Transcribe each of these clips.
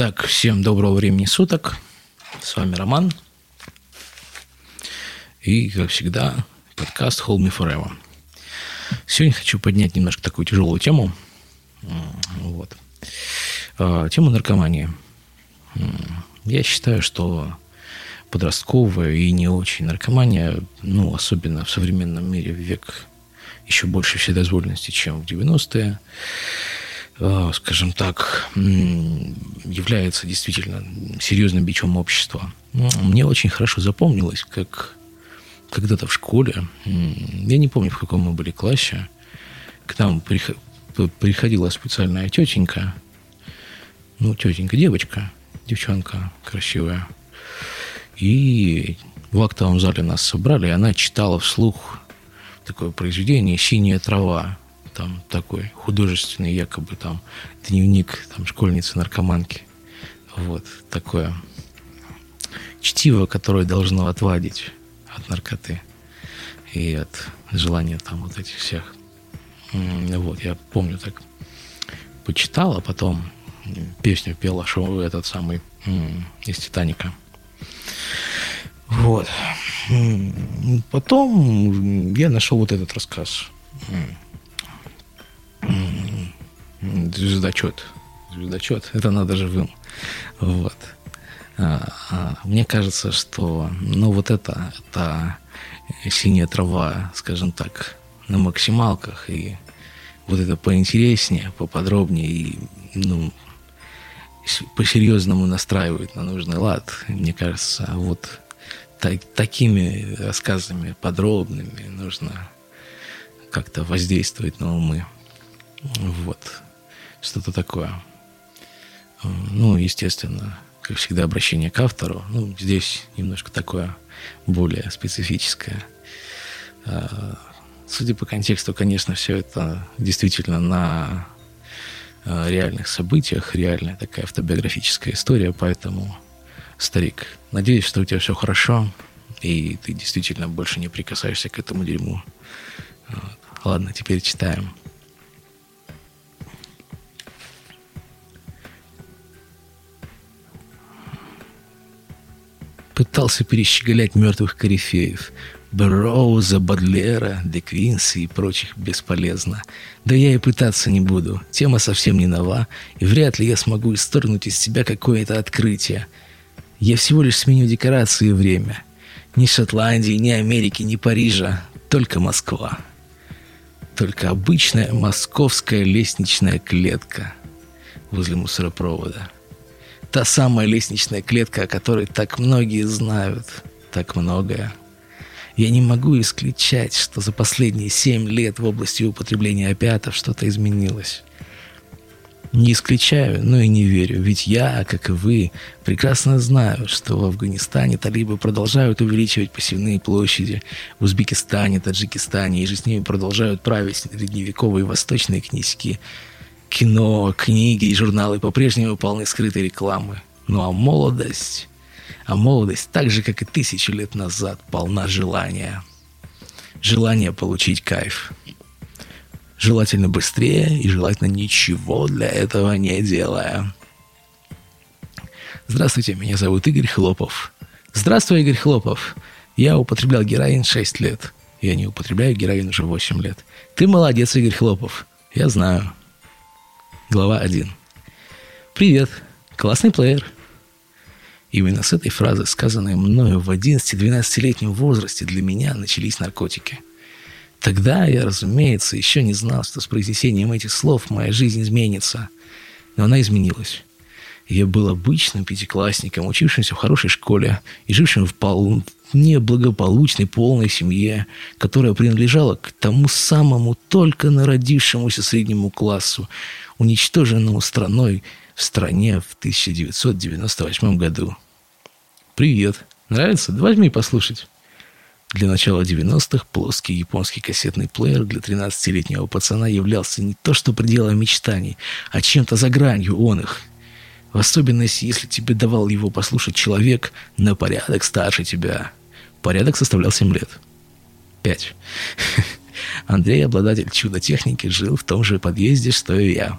Так, всем доброго времени суток. С вами Роман. И, как всегда, подкаст Hold Me Forever. Сегодня хочу поднять немножко такую тяжелую тему. Вот. А, тему наркомании. Я считаю, что подростковая и не очень наркомания, ну, особенно в современном мире, в век еще больше вседозволенности, чем в 90-е, а, скажем так, является действительно серьезным бичом общества. Мне очень хорошо запомнилось, как когда-то в школе, я не помню, в каком мы были классе, к нам приходила специальная тетенька, ну, тетенька, девочка, девчонка красивая, и в актовом зале нас собрали, и она читала вслух такое произведение «Синяя трава» там такой художественный якобы там дневник там школьницы-наркоманки. Вот такое чтиво, которое должно отвадить от наркоты и от желания там вот этих всех. Вот, я помню так почитал, а потом песню пела шоу этот самый из «Титаника». Вот. Потом я нашел вот этот рассказ звездочет. Звездочет. Это надо живым. Вот. А, а, мне кажется, что ну вот это, это синяя трава, скажем так, на максималках, и вот это поинтереснее, поподробнее, и ну, по-серьезному настраивает на нужный лад. Мне кажется, вот так, такими рассказами подробными нужно как-то воздействовать на умы. Вот. Что-то такое. Ну, естественно, как всегда, обращение к автору. Ну, здесь немножко такое более специфическое. А, судя по контексту, конечно, все это действительно на а, реальных событиях, реальная такая автобиографическая история, поэтому, старик, надеюсь, что у тебя все хорошо, и ты действительно больше не прикасаешься к этому дерьму. Ладно, теперь читаем. Пытался перещеголять мертвых корифеев. Броуза, Бадлера, Де Квинси и прочих бесполезно. Да я и пытаться не буду. Тема совсем не нова, и вряд ли я смогу исторгнуть из себя какое-то открытие. Я всего лишь сменю декорации и время. Ни Шотландии, ни Америки, ни Парижа, только Москва. Только обычная московская лестничная клетка возле мусоропровода. Та самая лестничная клетка, о которой так многие знают, так многое. Я не могу исключать, что за последние семь лет в области употребления опиатов что-то изменилось. Не исключаю, но и не верю, ведь я, как и вы, прекрасно знаю, что в Афганистане талибы продолжают увеличивать пассивные площади, в Узбекистане, Таджикистане и же с ними продолжают править средневековые восточные князьки – Кино, книги и журналы по-прежнему полны скрытой рекламы. Ну а молодость... А молодость, так же, как и тысячу лет назад, полна желания. Желание получить кайф. Желательно быстрее и желательно ничего для этого не делая. Здравствуйте, меня зовут Игорь Хлопов. Здравствуй, Игорь Хлопов. Я употреблял героин 6 лет. Я не употребляю героин уже 8 лет. Ты молодец, Игорь Хлопов. Я знаю. Глава 1. Привет. Классный плеер. Именно с этой фразы, сказанной мною в 11-12-летнем возрасте, для меня начались наркотики. Тогда я, разумеется, еще не знал, что с произнесением этих слов моя жизнь изменится. Но она изменилась. Я был обычным пятиклассником, учившимся в хорошей школе и жившим в вполне благополучной полной семье, которая принадлежала к тому самому только народившемуся среднему классу, уничтоженному страной в стране в 1998 году. Привет. Нравится? Да возьми послушать. Для начала 90-х плоский японский кассетный плеер для 13-летнего пацана являлся не то что пределом мечтаний, а чем-то за гранью он их. В особенности, если тебе давал его послушать человек на порядок старше тебя. Порядок составлял 7 лет. 5. Андрей, обладатель чудо-техники, жил в том же подъезде, что и я.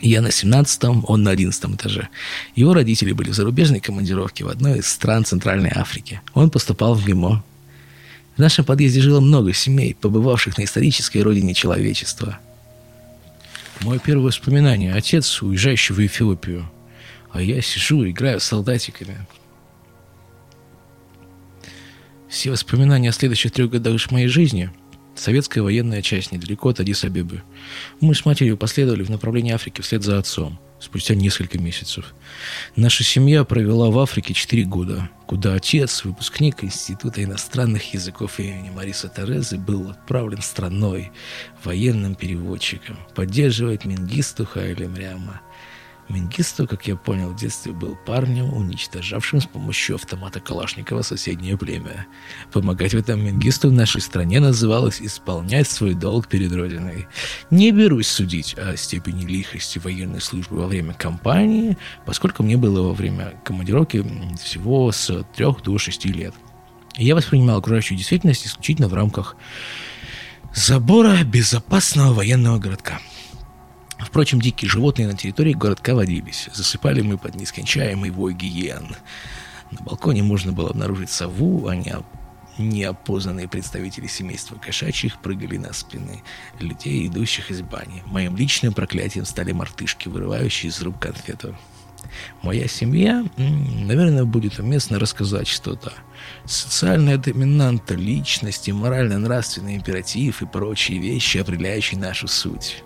Я на 17-м, он на 11 этаже. Его родители были в зарубежной командировке в одной из стран Центральной Африки. Он поступал в МИМО. В нашем подъезде жило много семей, побывавших на исторической родине человечества. Мое первое воспоминание – отец, уезжающий в Эфиопию. А я сижу, играю с солдатиками. Все воспоминания о следующих трех годах моей жизни – Советская военная часть недалеко от Адис-Абебы. Мы с матерью последовали в направлении Африки вслед за отцом, спустя несколько месяцев. Наша семья провела в Африке четыре года, куда отец, выпускник Института иностранных языков имени Мариса Терезы, был отправлен страной военным переводчиком, поддерживать Мингисту Хайли Мряма – Менгисту, как я понял, в детстве был парнем, уничтожавшим с помощью автомата Калашникова соседнее племя. Помогать в этом Менгисту в нашей стране называлось исполнять свой долг перед Родиной. Не берусь судить о степени лихости военной службы во время кампании, поскольку мне было во время командировки всего с трех до шести лет. Я воспринимал окружающую действительность исключительно в рамках забора безопасного военного городка. Впрочем, дикие животные на территории городка водились. Засыпали мы под нескончаемый вой гиен. На балконе можно было обнаружить сову, а не неопознанные представители семейства кошачьих прыгали на спины людей, идущих из бани. Моим личным проклятием стали мартышки, вырывающие из рук конфету. Моя семья, наверное, будет уместно рассказать что-то. Социальная доминанта, личности, морально-нравственный императив и прочие вещи, определяющие нашу суть.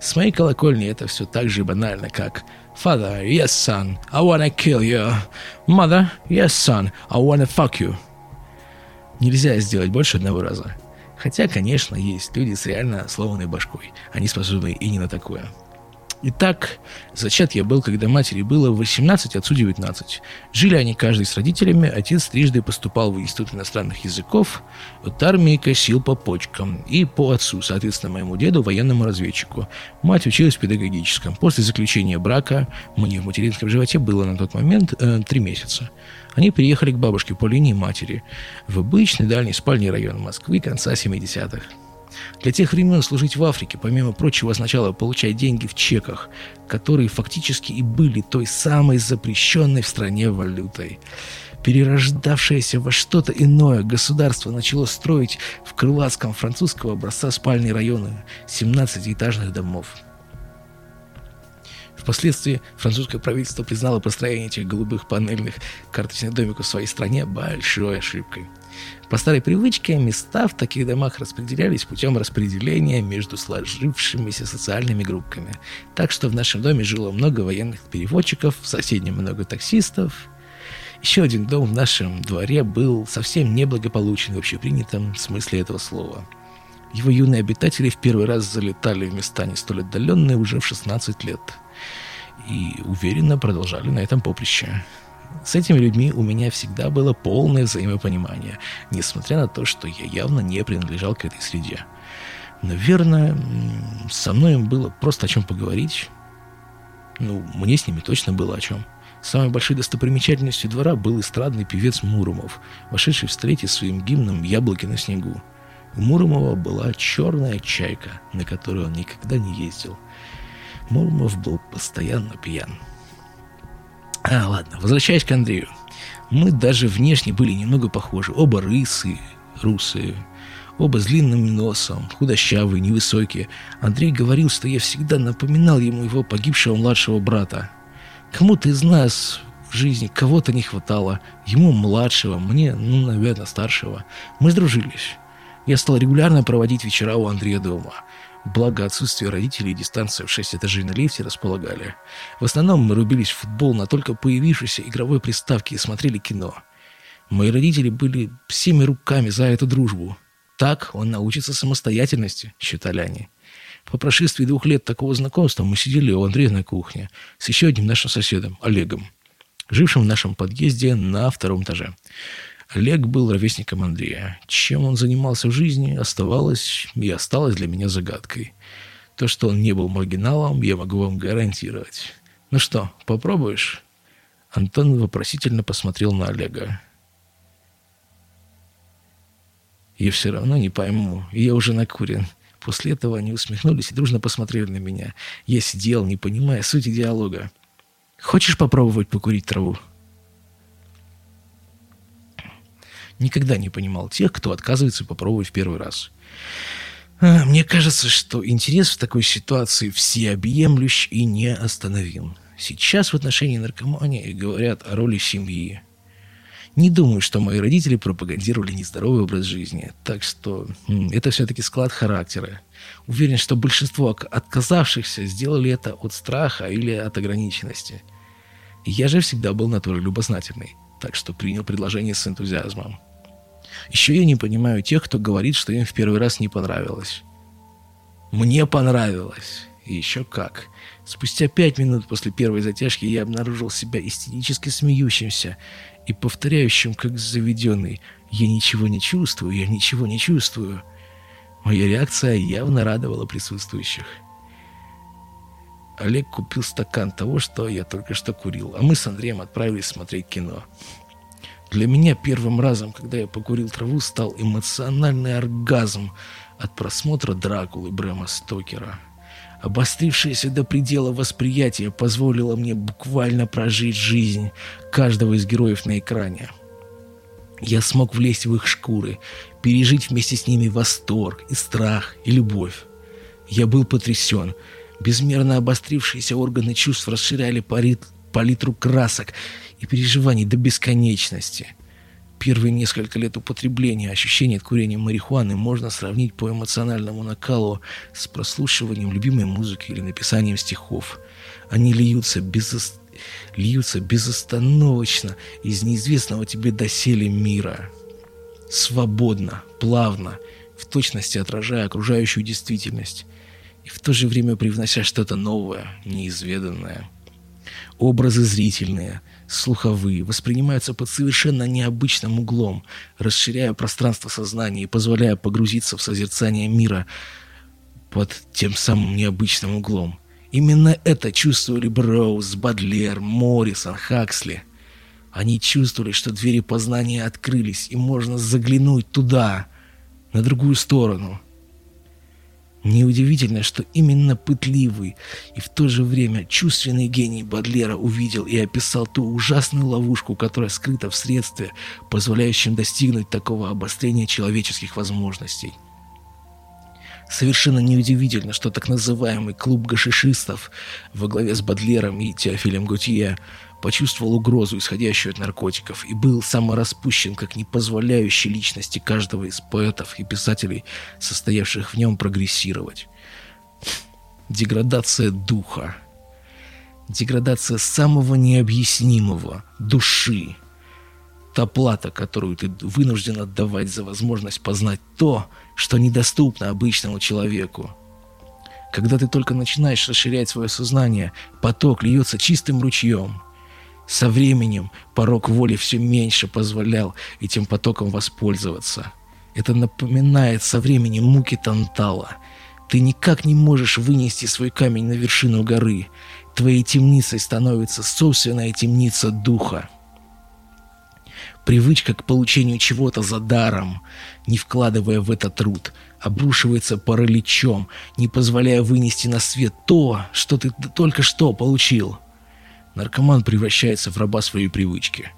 С моей колокольни это все так же банально, как «Father, yes, son, I wanna kill you. Mother, yes, son, I wanna fuck you». Нельзя сделать больше одного раза. Хотя, конечно, есть люди с реально сломанной башкой. Они способны и не на такое. Итак, зачат я был, когда матери было 18, отцу 19. Жили они каждый с родителями, отец трижды поступал в Институт иностранных языков, от армии косил по почкам, и по отцу, соответственно, моему деду, военному разведчику. Мать училась в педагогическом. После заключения брака, мне в материнском животе было на тот момент э, месяца. Они приехали к бабушке по линии матери в обычный дальний спальный район Москвы конца 70-х. Для тех времен служить в Африке, помимо прочего, означало получать деньги в чеках, которые фактически и были той самой запрещенной в стране валютой. Перерождавшееся во что-то иное государство начало строить в крылатском французского образца спальные районы 17-этажных домов. Впоследствии французское правительство признало построение этих голубых панельных карточных домиков в своей стране большой ошибкой – по старой привычке места в таких домах распределялись путем распределения между сложившимися социальными группками. Так что в нашем доме жило много военных переводчиков, в соседнем много таксистов. Еще один дом в нашем дворе был совсем неблагополучен в общепринятом смысле этого слова. Его юные обитатели в первый раз залетали в места не столь отдаленные уже в 16 лет и уверенно продолжали на этом поприще. С этими людьми у меня всегда было полное взаимопонимание, несмотря на то, что я явно не принадлежал к этой среде. Наверное, со мной им было просто о чем поговорить. Ну, мне с ними точно было о чем. Самой большой достопримечательностью двора был эстрадный певец Муромов, вошедший встретить своим гимном «Яблоки на снегу». У Муромова была черная чайка, на которую он никогда не ездил. Муромов был постоянно пьян. А, ладно, возвращаясь к Андрею. Мы даже внешне были немного похожи. Оба рысы, русые, оба с длинным носом, худощавые, невысокие. Андрей говорил, что я всегда напоминал ему его погибшего младшего брата. Кому-то из нас в жизни кого-то не хватало. Ему младшего, мне, ну, наверное, старшего. Мы сдружились. Я стал регулярно проводить вечера у Андрея дома – Благо отсутствие родителей и дистанция в шесть этажей на лифте располагали. В основном мы рубились в футбол на только появившейся игровой приставке и смотрели кино. Мои родители были всеми руками за эту дружбу. Так он научится самостоятельности, считали они. По прошествии двух лет такого знакомства мы сидели у Андрея на кухне с еще одним нашим соседом, Олегом, жившим в нашем подъезде на втором этаже. Олег был ровесником Андрея. Чем он занимался в жизни, оставалось и осталось для меня загадкой. То, что он не был маргиналом, я могу вам гарантировать. Ну что, попробуешь? Антон вопросительно посмотрел на Олега. Я все равно не пойму. Я уже накурен. После этого они усмехнулись и дружно посмотрели на меня. Я сидел, не понимая сути диалога. «Хочешь попробовать покурить траву?» Никогда не понимал тех, кто отказывается попробовать в первый раз. А, мне кажется, что интерес в такой ситуации всеобъемлющ и неостановим. Сейчас в отношении наркомании говорят о роли семьи. Не думаю, что мои родители пропагандировали нездоровый образ жизни. Так что это все-таки склад характера. Уверен, что большинство отказавшихся сделали это от страха или от ограниченности. Я же всегда был натурой любознательный, так что принял предложение с энтузиазмом. Еще я не понимаю тех, кто говорит, что им в первый раз не понравилось. Мне понравилось. И еще как. Спустя пять минут после первой затяжки я обнаружил себя истерически смеющимся и повторяющим, как заведенный. «Я ничего не чувствую, я ничего не чувствую». Моя реакция явно радовала присутствующих. Олег купил стакан того, что я только что курил, а мы с Андреем отправились смотреть кино. Для меня первым разом, когда я покурил траву, стал эмоциональный оргазм от просмотра Дракулы Брэма Стокера. Обострившееся до предела восприятие позволило мне буквально прожить жизнь каждого из героев на экране. Я смог влезть в их шкуры, пережить вместе с ними восторг и страх и любовь. Я был потрясен. Безмерно обострившиеся органы чувств расширяли палитру красок и переживаний до бесконечности. Первые несколько лет употребления ощущения от курения марихуаны можно сравнить по эмоциональному накалу с прослушиванием любимой музыки или написанием стихов. Они льются, без... льются безостановочно из неизвестного тебе доселе мира. Свободно, плавно, в точности отражая окружающую действительность и в то же время привнося что-то новое, неизведанное. Образы зрительные – слуховые, воспринимаются под совершенно необычным углом, расширяя пространство сознания и позволяя погрузиться в созерцание мира под тем самым необычным углом. Именно это чувствовали Броуз, Бадлер, Моррисон, Хаксли. Они чувствовали, что двери познания открылись, и можно заглянуть туда, на другую сторону – Неудивительно, что именно пытливый и в то же время чувственный гений Бадлера увидел и описал ту ужасную ловушку, которая скрыта в средстве, позволяющем достигнуть такого обострения человеческих возможностей. Совершенно неудивительно, что так называемый клуб гашишистов во главе с Бадлером и Теофилем Готье – почувствовал угрозу, исходящую от наркотиков, и был самораспущен, как не позволяющий личности каждого из поэтов и писателей, состоявших в нем, прогрессировать. Деградация духа. Деградация самого необъяснимого, души. Та плата, которую ты вынужден отдавать за возможность познать то, что недоступно обычному человеку. Когда ты только начинаешь расширять свое сознание, поток льется чистым ручьем – со временем порог воли все меньше позволял этим потоком воспользоваться. Это напоминает со временем муки Тантала. Ты никак не можешь вынести свой камень на вершину горы. Твоей темницей становится собственная темница духа. Привычка к получению чего-то за даром, не вкладывая в это труд, обрушивается параличом, не позволяя вынести на свет то, что ты только что получил – Наркоман превращается в раба своей привычки.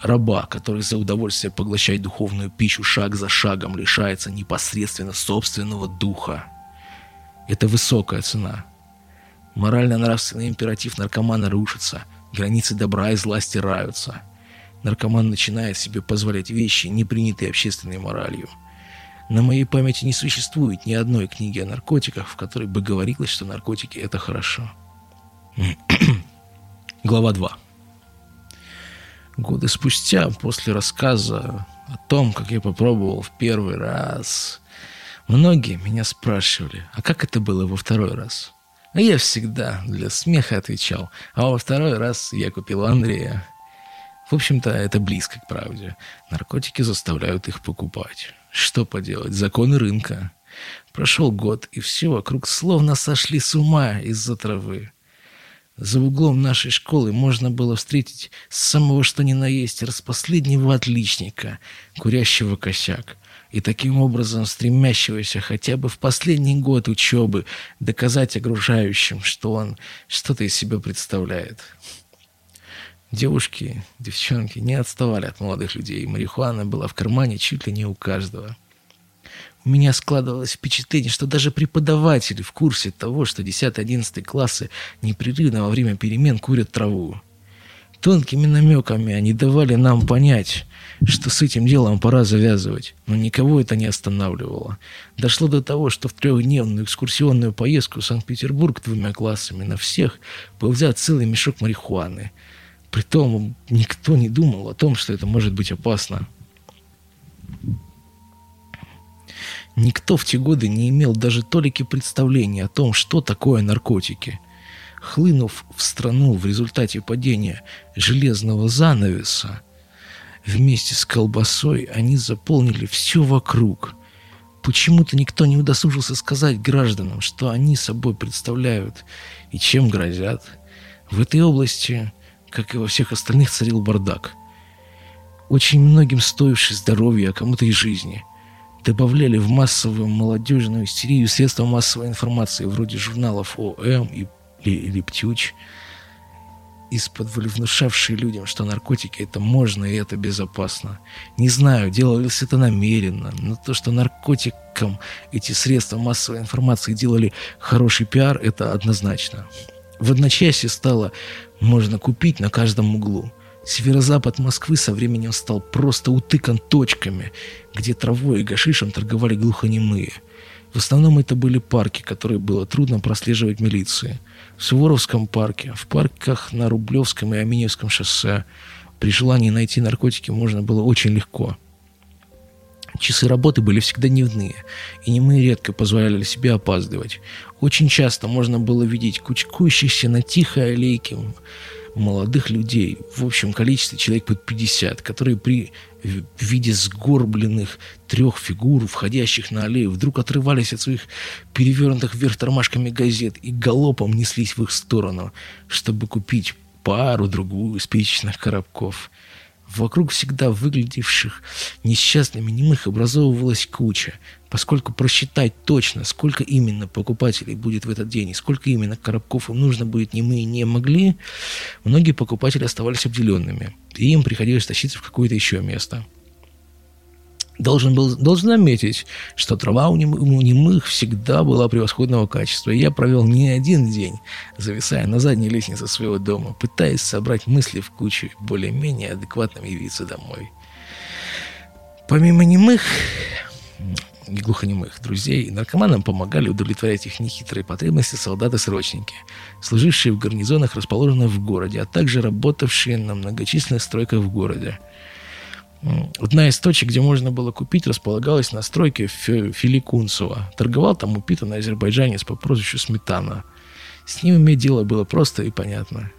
Раба, который за удовольствие поглощает духовную пищу шаг за шагом, лишается непосредственно собственного духа. Это высокая цена. Морально-нравственный императив наркомана рушится, границы добра и зла стираются. Наркоман начинает себе позволять вещи, не принятые общественной моралью. На моей памяти не существует ни одной книги о наркотиках, в которой бы говорилось, что наркотики – это хорошо. Глава 2. Годы спустя, после рассказа о том, как я попробовал в первый раз, многие меня спрашивали, а как это было во второй раз? А я всегда для смеха отвечал, а во второй раз я купил Андрея. В общем-то, это близко к правде. Наркотики заставляют их покупать. Что поделать, законы рынка. Прошел год, и все вокруг словно сошли с ума из-за травы. За углом нашей школы можно было встретить самого что ни на есть распоследнего отличника, курящего косяк, и таким образом стремящегося хотя бы в последний год учебы доказать окружающим, что он что-то из себя представляет. Девушки, девчонки не отставали от молодых людей. Марихуана была в кармане чуть ли не у каждого. У меня складывалось впечатление, что даже преподаватели в курсе того, что 10-11 классы непрерывно во время перемен курят траву. Тонкими намеками они давали нам понять, что с этим делом пора завязывать, но никого это не останавливало. Дошло до того, что в трехдневную экскурсионную поездку в Санкт-Петербург двумя классами на всех был взят целый мешок марихуаны – Притом никто не думал о том, что это может быть опасно. Никто в те годы не имел даже толики представления о том, что такое наркотики. Хлынув в страну в результате падения железного занавеса, вместе с колбасой они заполнили все вокруг. Почему-то никто не удосужился сказать гражданам, что они собой представляют и чем грозят. В этой области как и во всех остальных, царил бардак. Очень многим стоивший здоровья, а кому-то и жизни. Добавляли в массовую молодежную истерию средства массовой информации, вроде журналов ОМ и, или «Птюч», из-под внушавшие людям, что наркотики это можно и это безопасно. Не знаю, делалось это намеренно, но то, что наркотикам эти средства массовой информации делали хороший пиар, это однозначно. В одночасье стало можно купить на каждом углу. Северо-запад Москвы со временем стал просто утыкан точками, где травой и гашишем торговали глухонемые. В основном это были парки, которые было трудно прослеживать милиции. В Суворовском парке, в парках на Рублевском и Аминевском шоссе при желании найти наркотики можно было очень легко. Часы работы были всегда дневные, и немые редко позволяли себе опаздывать. Очень часто можно было видеть кучкующихся на тихой аллейке молодых людей, в общем количестве человек под 50, которые при виде сгорбленных трех фигур, входящих на аллею, вдруг отрывались от своих перевернутых вверх тормашками газет и галопом неслись в их сторону, чтобы купить пару-другую спичечных коробков – Вокруг всегда выглядевших несчастными немых образовывалась куча, поскольку просчитать точно, сколько именно покупателей будет в этот день и сколько именно коробков им нужно будет немые не могли, многие покупатели оставались обделенными, и им приходилось тащиться в какое-то еще место – Должен, был, должен заметить, что трава у немых, у немых всегда была превосходного качества. И я провел не один день, зависая на задней лестнице своего дома, пытаясь собрать мысли в кучу более-менее адекватно явиться домой. Помимо немых и глухонемых друзей, наркоманам помогали удовлетворять их нехитрые потребности солдаты-срочники, служившие в гарнизонах, расположенных в городе, а также работавшие на многочисленных стройках в городе – Одна из точек, где можно было купить, располагалась на стройке Филикунцева. Торговал там упитанный азербайджанец по прозвищу Сметана. С ним иметь дело было просто и понятно.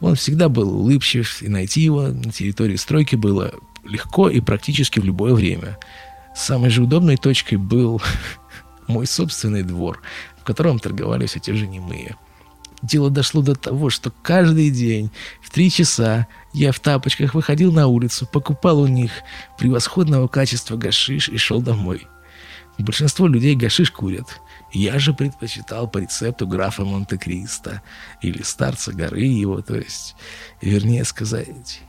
Он всегда был улыбчив, и найти его на территории стройки было легко и практически в любое время. Самой же удобной точкой был мой собственный двор, в котором торговали все те же немые – Дело дошло до того, что каждый день в три часа я в тапочках выходил на улицу, покупал у них превосходного качества гашиш и шел домой. Большинство людей гашиш курят. Я же предпочитал по рецепту графа Монте-Кристо или старца горы его, то есть, вернее сказать,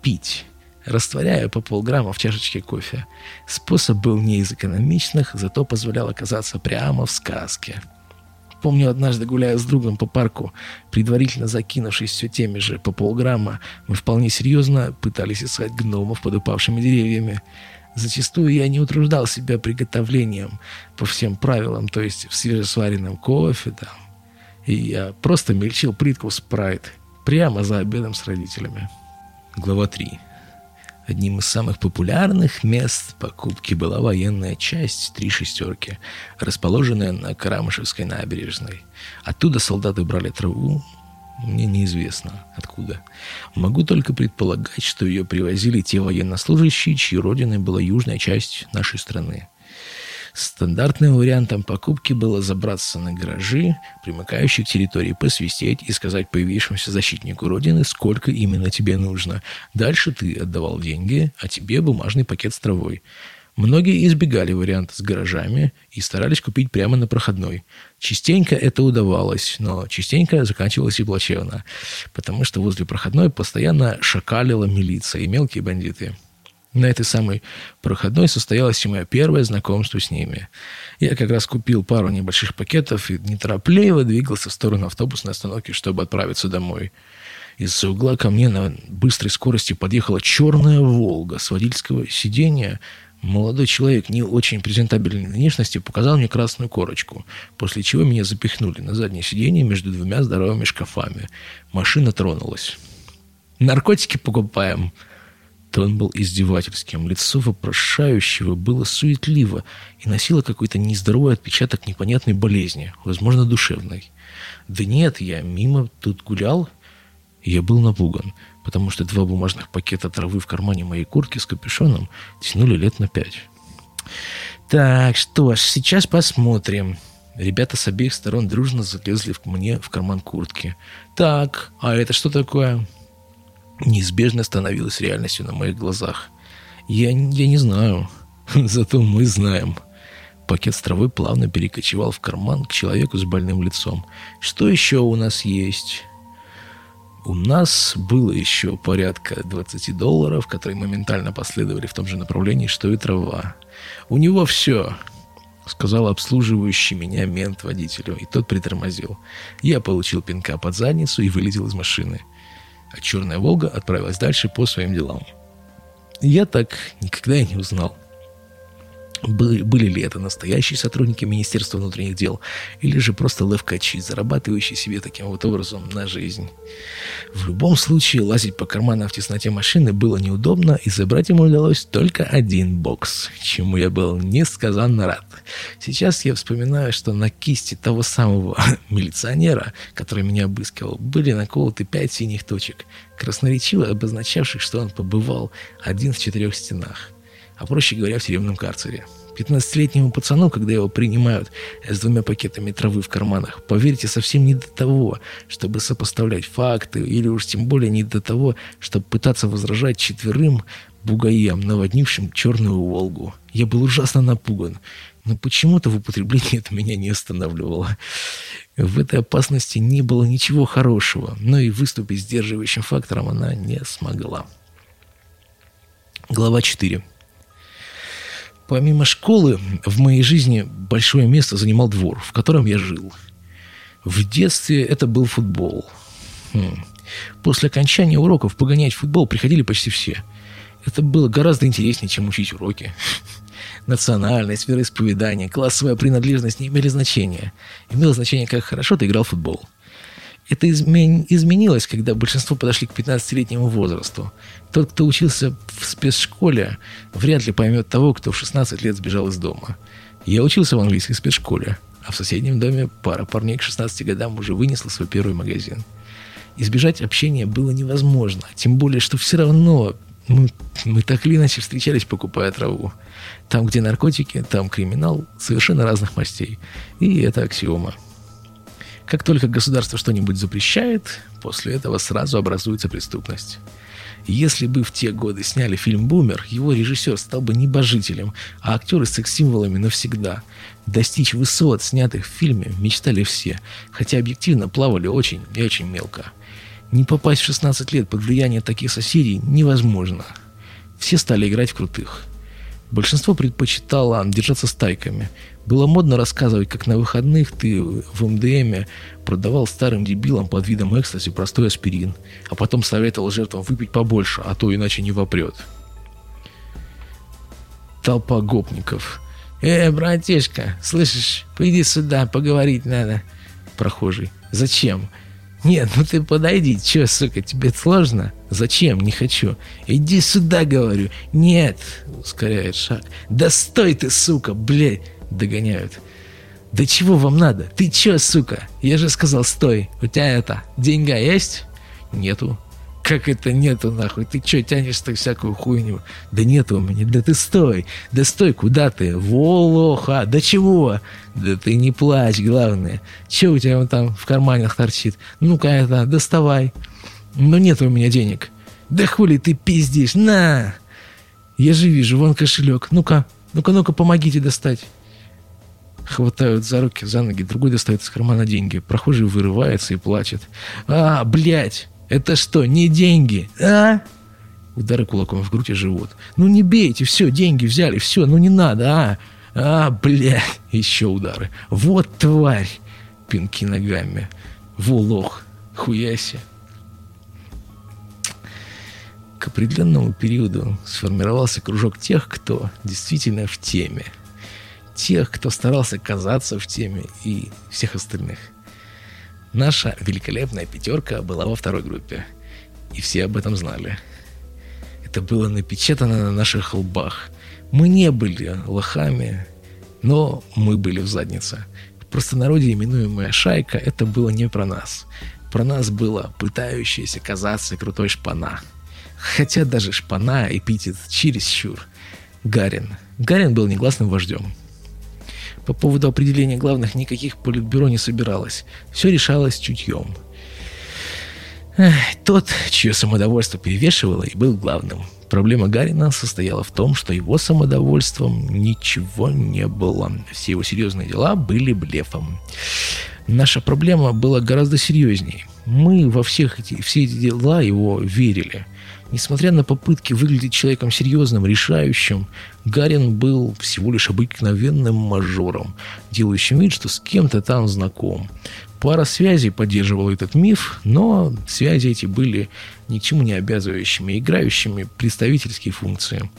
пить растворяя по полграмма в чашечке кофе. Способ был не из экономичных, зато позволял оказаться прямо в сказке. Помню, однажды, гуляя с другом по парку, предварительно закинувшись все теми же по полграмма, мы вполне серьезно пытались искать гномов под упавшими деревьями. Зачастую я не утруждал себя приготовлением по всем правилам, то есть в свежесваренном кофе там. И я просто мельчил плитку спрайт прямо за обедом с родителями. Глава 3. Одним из самых популярных мест покупки была военная часть «Три шестерки», расположенная на Карамышевской набережной. Оттуда солдаты брали траву, мне неизвестно откуда. Могу только предполагать, что ее привозили те военнослужащие, чьей родиной была южная часть нашей страны. Стандартным вариантом покупки было забраться на гаражи, примыкающие к территории, посвистеть и сказать появившемуся защитнику Родины, сколько именно тебе нужно. Дальше ты отдавал деньги, а тебе бумажный пакет с травой. Многие избегали варианта с гаражами и старались купить прямо на проходной. Частенько это удавалось, но частенько заканчивалось и плачевно, потому что возле проходной постоянно шакалила милиция и мелкие бандиты. На этой самой проходной состоялось и мое первое знакомство с ними. Я как раз купил пару небольших пакетов и неторопливо двигался в сторону автобусной остановки, чтобы отправиться домой. Из-за угла ко мне на быстрой скорости подъехала черная «Волга» с водительского сиденья Молодой человек не очень презентабельной внешности показал мне красную корочку, после чего меня запихнули на заднее сиденье между двумя здоровыми шкафами. Машина тронулась. «Наркотики покупаем!» Тон был издевательским. Лицо вопрошающего было суетливо и носило какой-то нездоровый отпечаток непонятной болезни, возможно, душевной. «Да нет, я мимо тут гулял». Я был напуган потому что два бумажных пакета травы в кармане моей куртки с капюшоном тянули лет на пять. Так, что ж, сейчас посмотрим. Ребята с обеих сторон дружно залезли в мне в карман куртки. Так, а это что такое? Неизбежно становилось реальностью на моих глазах. Я, я не знаю, зато мы знаем. Пакет с травой плавно перекочевал в карман к человеку с больным лицом. Что еще у нас есть? У нас было еще порядка 20 долларов, которые моментально последовали в том же направлении, что и трава. У него все, сказал обслуживающий меня мент водителю, и тот притормозил. Я получил пинка под задницу и вылетел из машины. А черная «Волга» отправилась дальше по своим делам. Я так никогда и не узнал, были, были ли это настоящие сотрудники Министерства внутренних дел, или же просто левкачи, зарабатывающие себе таким вот образом на жизнь. В любом случае, лазить по карманам в тесноте машины было неудобно, и забрать ему удалось только один бокс, чему я был несказанно рад. Сейчас я вспоминаю, что на кисти того самого милиционера, который меня обыскивал, были наколоты пять синих точек, красноречиво обозначавших, что он побывал один в четырех стенах а проще говоря, в тюремном карцере. 15-летнему пацану, когда его принимают с двумя пакетами травы в карманах, поверьте, совсем не до того, чтобы сопоставлять факты, или уж тем более не до того, чтобы пытаться возражать четверым бугаям, наводнившим черную Волгу. Я был ужасно напуган, но почему-то в употреблении это меня не останавливало. В этой опасности не было ничего хорошего, но и выступить сдерживающим фактором она не смогла. Глава 4. Помимо школы, в моей жизни большое место занимал двор, в котором я жил. В детстве это был футбол. Хм. После окончания уроков погонять футбол приходили почти все. Это было гораздо интереснее, чем учить уроки. Национальность, вероисповедание, классовая принадлежность не имели значения. Имело значение, как хорошо ты играл в футбол. Это изменилось, когда большинство подошли к 15-летнему возрасту. Тот, кто учился в спецшколе, вряд ли поймет того, кто в 16 лет сбежал из дома. Я учился в английской спецшколе, а в соседнем доме пара парней к 16 годам уже вынесла свой первый магазин. Избежать общения было невозможно, тем более, что все равно мы, мы так или иначе встречались, покупая траву. Там, где наркотики, там криминал совершенно разных мастей. И это аксиома. Как только государство что-нибудь запрещает, после этого сразу образуется преступность. Если бы в те годы сняли фильм «Бумер», его режиссер стал бы небожителем, а актеры секс-символами навсегда. Достичь высот, снятых в фильме, мечтали все, хотя объективно плавали очень и очень мелко. Не попасть в 16 лет под влияние таких соседей невозможно. Все стали играть в крутых. Большинство предпочитало держаться стайками. Было модно рассказывать, как на выходных ты в МДМе продавал старым дебилам под видом экстази простой аспирин, а потом советовал жертвам выпить побольше, а то иначе не вопрет. Толпа гопников. «Э, братишка, слышишь, пойди сюда, поговорить надо». Прохожий. «Зачем?» Нет, ну ты подойди, чё, сука, тебе сложно? Зачем? Не хочу. Иди сюда, говорю. Нет, ускоряет шаг. Да стой ты, сука, блядь, догоняют. Да чего вам надо? Ты чё, сука? Я же сказал, стой. У тебя это, деньга есть? Нету. Как это нету, нахуй? Ты что, тянешь-то всякую хуйню? Да нету у меня. Да ты стой. Да стой, куда ты? Волоха. Да чего? Да ты не плачь, главное. Че у тебя там в карманах торчит? Ну-ка это, доставай. Но нет у меня денег. Да хули ты пиздишь? На! Я же вижу, вон кошелек. Ну-ка, ну-ка, ну-ка, помогите достать. Хватают за руки, за ноги, другой достает из кармана деньги. Прохожий вырывается и плачет. А, блядь! Это что, не деньги? А? Удары кулаком в грудь и живот. Ну не бейте, все, деньги взяли, все, ну не надо, а? А, бля, еще удары. Вот тварь. Пинки ногами. Во лох. Хуяси. К определенному периоду сформировался кружок тех, кто действительно в теме. Тех, кто старался казаться в теме и всех остальных. Наша великолепная пятерка была во второй группе. И все об этом знали. Это было напечатано на наших лбах. Мы не были лохами, но мы были в заднице. В простонародье именуемая шайка – это было не про нас. Про нас было пытающаяся казаться крутой шпана. Хотя даже шпана эпитет чересчур. Гарин. Гарин был негласным вождем. По поводу определения главных никаких политбюро не собиралось. Все решалось чутьем. Тот, чье самодовольство перевешивало и был главным. Проблема Гарина состояла в том, что его самодовольством ничего не было. Все его серьезные дела были блефом. Наша проблема была гораздо серьезнее. Мы во всех эти, все эти дела его верили. Несмотря на попытки выглядеть человеком серьезным, решающим, Гарин был всего лишь обыкновенным мажором, делающим вид, что с кем-то там знаком. Пара связей поддерживала этот миф, но связи эти были ни к чему не обязывающими, играющими представительские функции.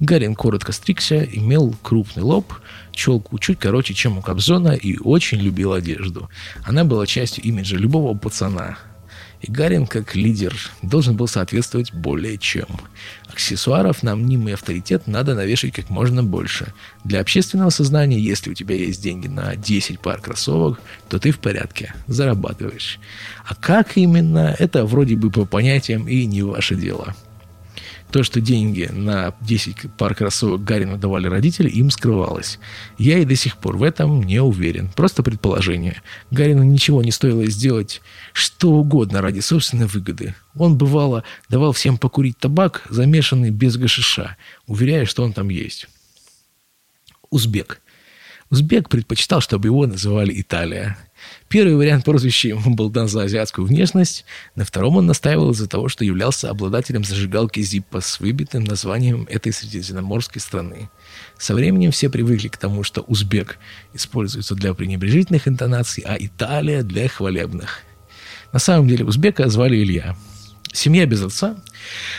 Гарин коротко стригся, имел крупный лоб, челку чуть короче, чем у Кобзона и очень любил одежду. Она была частью имиджа любого пацана – и Гарин, как лидер, должен был соответствовать более чем. Аксессуаров на мнимый авторитет надо навешать как можно больше. Для общественного сознания, если у тебя есть деньги на 10 пар кроссовок, то ты в порядке, зарабатываешь. А как именно, это вроде бы по понятиям и не ваше дело. То, что деньги на 10 пар кроссовок Гарину давали родители, им скрывалось. Я и до сих пор в этом не уверен. Просто предположение. Гарину ничего не стоило сделать что угодно ради собственной выгоды. Он, бывало, давал всем покурить табак, замешанный без гашиша, уверяя, что он там есть. Узбек. Узбек предпочитал, чтобы его называли Италия. Первый вариант прозвища ему был дан за азиатскую внешность, на втором он настаивал из-за того, что являлся обладателем зажигалки Зиппа с выбитым названием этой средиземноморской страны. Со временем все привыкли к тому, что узбек используется для пренебрежительных интонаций, а Италия для хвалебных. На самом деле узбека звали Илья. Семья без отца,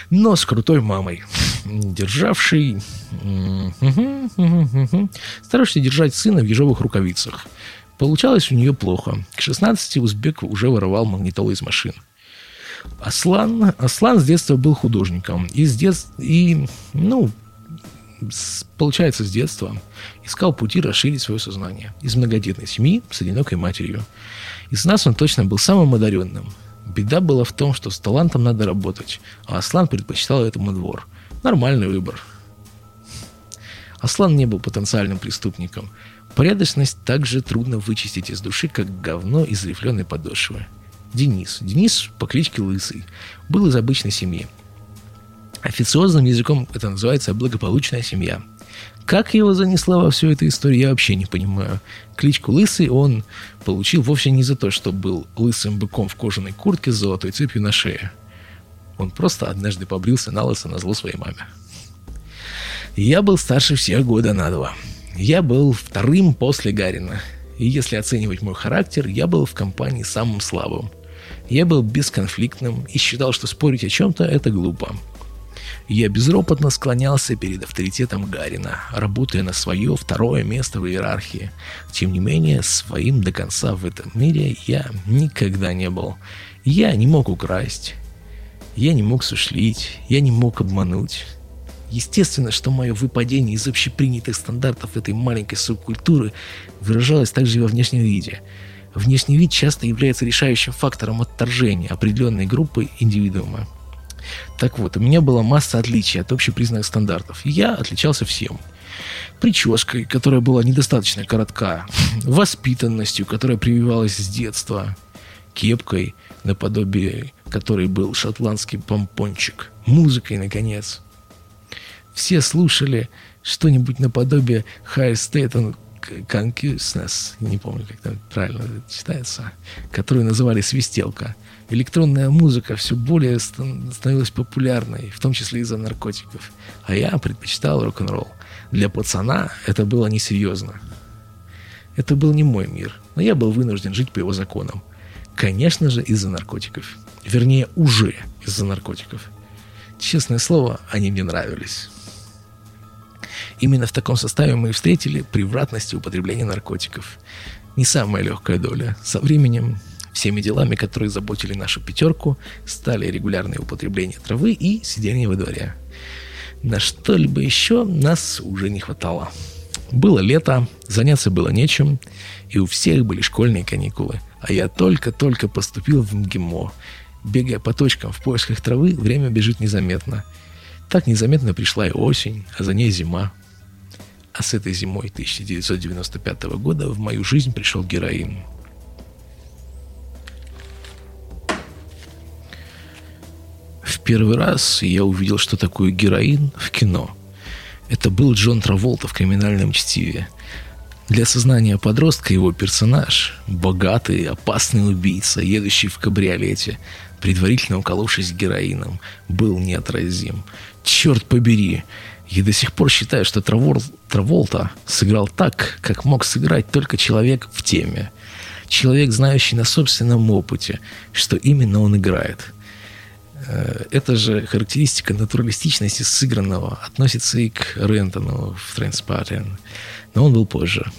но с крутой мамой, державший, старавшийся держать сына в ежовых рукавицах – Получалось у нее плохо. К 16 узбек уже воровал магнитолы из машин. Аслан, Аслан с детства был художником. И, с детства, и ну, с, получается, с детства искал пути расширить свое сознание. Из многодетной семьи с одинокой матерью. Из нас он точно был самым одаренным. Беда была в том, что с талантом надо работать, а Аслан предпочитал этому двор. Нормальный выбор. Аслан не был потенциальным преступником – Порядочность также трудно вычистить из души, как говно из рифленой подошвы. Денис. Денис по кличке Лысый. Был из обычной семьи. Официозным языком это называется благополучная семья. Как его занесла во всю эту историю, я вообще не понимаю. Кличку Лысый он получил вовсе не за то, что был лысым быком в кожаной куртке с золотой цепью на шее. Он просто однажды побрился на лысо на зло своей маме. Я был старше всех года на два. Я был вторым после Гарина. И если оценивать мой характер, я был в компании самым слабым. Я был бесконфликтным и считал, что спорить о чем-то – это глупо. Я безропотно склонялся перед авторитетом Гарина, работая на свое второе место в иерархии. Тем не менее, своим до конца в этом мире я никогда не был. Я не мог украсть, я не мог сушлить, я не мог обмануть. Естественно, что мое выпадение из общепринятых стандартов этой маленькой субкультуры выражалось также и во внешнем виде. Внешний вид часто является решающим фактором отторжения определенной группы индивидуума. Так вот, у меня была масса отличий от общепризнанных стандартов. Я отличался всем. Прической, которая была недостаточно коротка, воспитанностью, которая прививалась с детства, кепкой, наподобие которой был шотландский помпончик, музыкой, наконец. Все слушали что-нибудь наподобие High State Consciousness, не помню, как там правильно читается, которую называли «свистелка». Электронная музыка все более становилась популярной, в том числе из-за наркотиков. А я предпочитал рок-н-ролл. Для пацана это было несерьезно. Это был не мой мир, но я был вынужден жить по его законам. Конечно же, из-за наркотиков. Вернее, уже из-за наркотиков. Честное слово, они мне нравились. Именно в таком составе мы и встретили превратность употребления наркотиков. Не самая легкая доля. Со временем всеми делами, которые заботили нашу пятерку, стали регулярное употребление травы и сидение во дворе. На что-либо еще нас уже не хватало. Было лето, заняться было нечем, и у всех были школьные каникулы. А я только-только поступил в МГИМО. Бегая по точкам в поисках травы, время бежит незаметно. Так незаметно пришла и осень, а за ней зима. А с этой зимой 1995 года в мою жизнь пришел героин. В первый раз я увидел, что такое героин в кино. Это был Джон Траволта в «Криминальном чтиве». Для сознания подростка его персонаж – богатый, опасный убийца, едущий в кабриолете, предварительно уколовшись героином, был неотразим. Черт побери, я до сих пор считаю, что Травол, Траволта сыграл так, как мог сыграть только человек в теме. Человек, знающий на собственном опыте, что именно он играет. Э, эта же характеристика натуралистичности сыгранного относится и к Рентону в Трэнспатиан, но он был позже.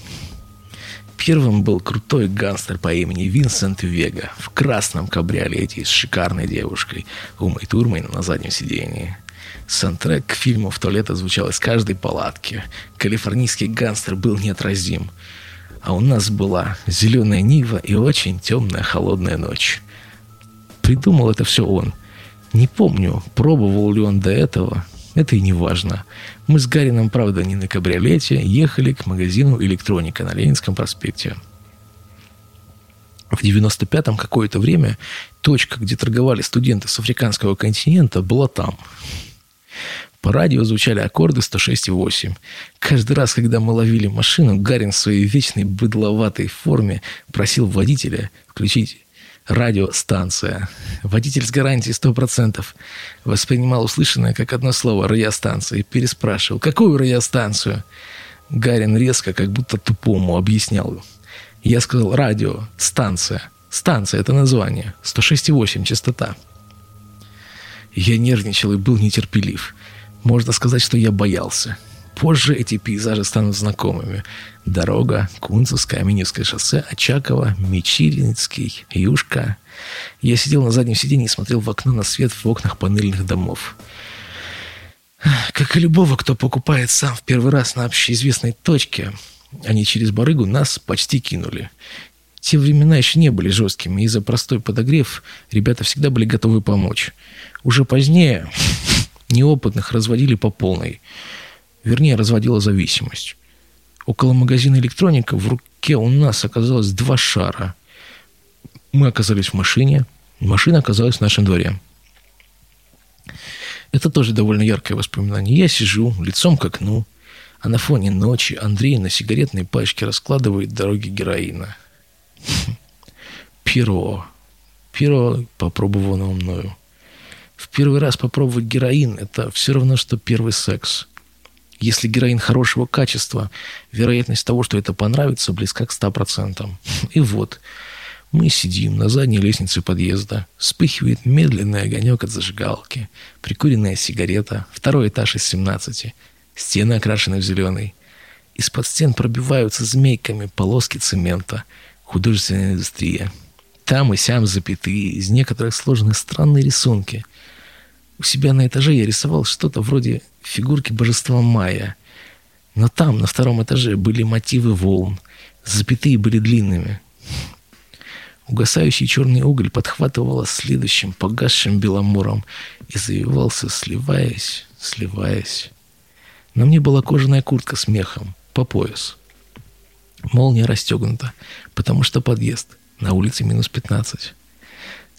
Первым был крутой гангстер по имени Винсент Вега в красном кабриолете с шикарной девушкой Умой Турмой на заднем сидении – Саундтрек к фильму в туалете звучал из каждой палатки. Калифорнийский гангстер был неотразим. А у нас была зеленая Нива и очень темная холодная ночь. Придумал это все он. Не помню, пробовал ли он до этого. Это и не важно. Мы с Гарином, правда, не на кабриолете, ехали к магазину «Электроника» на Ленинском проспекте. В 95-м какое-то время точка, где торговали студенты с африканского континента, была там. По радио звучали аккорды 106,8. Каждый раз, когда мы ловили машину, Гарин в своей вечной быдловатой форме просил водителя включить радиостанция. Водитель с гарантией 100% воспринимал услышанное как одно слово «радиостанция» и переспрашивал «Какую радиостанцию?» Гарин резко, как будто тупому, объяснял. Я сказал «радио», «станция». «Станция» — это название. 106,8 частота. Я нервничал и был нетерпелив. Можно сказать, что я боялся. Позже эти пейзажи станут знакомыми. Дорога, Кунцевское, Аминевское шоссе, Очаково, Мечилинский, Юшка. Я сидел на заднем сиденье и смотрел в окно на свет в окнах панельных домов. Как и любого, кто покупает сам в первый раз на общеизвестной точке, они через барыгу нас почти кинули. Те времена еще не были жесткими, и за простой подогрев ребята всегда были готовы помочь. Уже позднее неопытных разводили по полной. Вернее, разводила зависимость. Около магазина электроника в руке у нас оказалось два шара. Мы оказались в машине, машина оказалась в нашем дворе. Это тоже довольно яркое воспоминание. Я сижу лицом к окну, а на фоне ночи Андрей на сигаретной пачке раскладывает дороги героина. Перо. Перо, попробованного мною. В первый раз попробовать героин – это все равно, что первый секс. Если героин хорошего качества, вероятность того, что это понравится, близка к 100%. И вот, мы сидим на задней лестнице подъезда. Вспыхивает медленный огонек от зажигалки. Прикуренная сигарета. Второй этаж из 17. Стены окрашены в зеленый. Из-под стен пробиваются змейками полоски цемента. Художественная индустрия. Там и сям запятые, из некоторых сложены странные рисунки. У себя на этаже я рисовал что-то вроде фигурки божества Майя. Но там, на втором этаже, были мотивы волн. Запятые были длинными. Угасающий черный уголь подхватывало следующим погасшим беломором и завивался, сливаясь, сливаясь. На мне была кожаная куртка с мехом, по пояс. Молния расстегнута, потому что подъезд. На улице минус 15.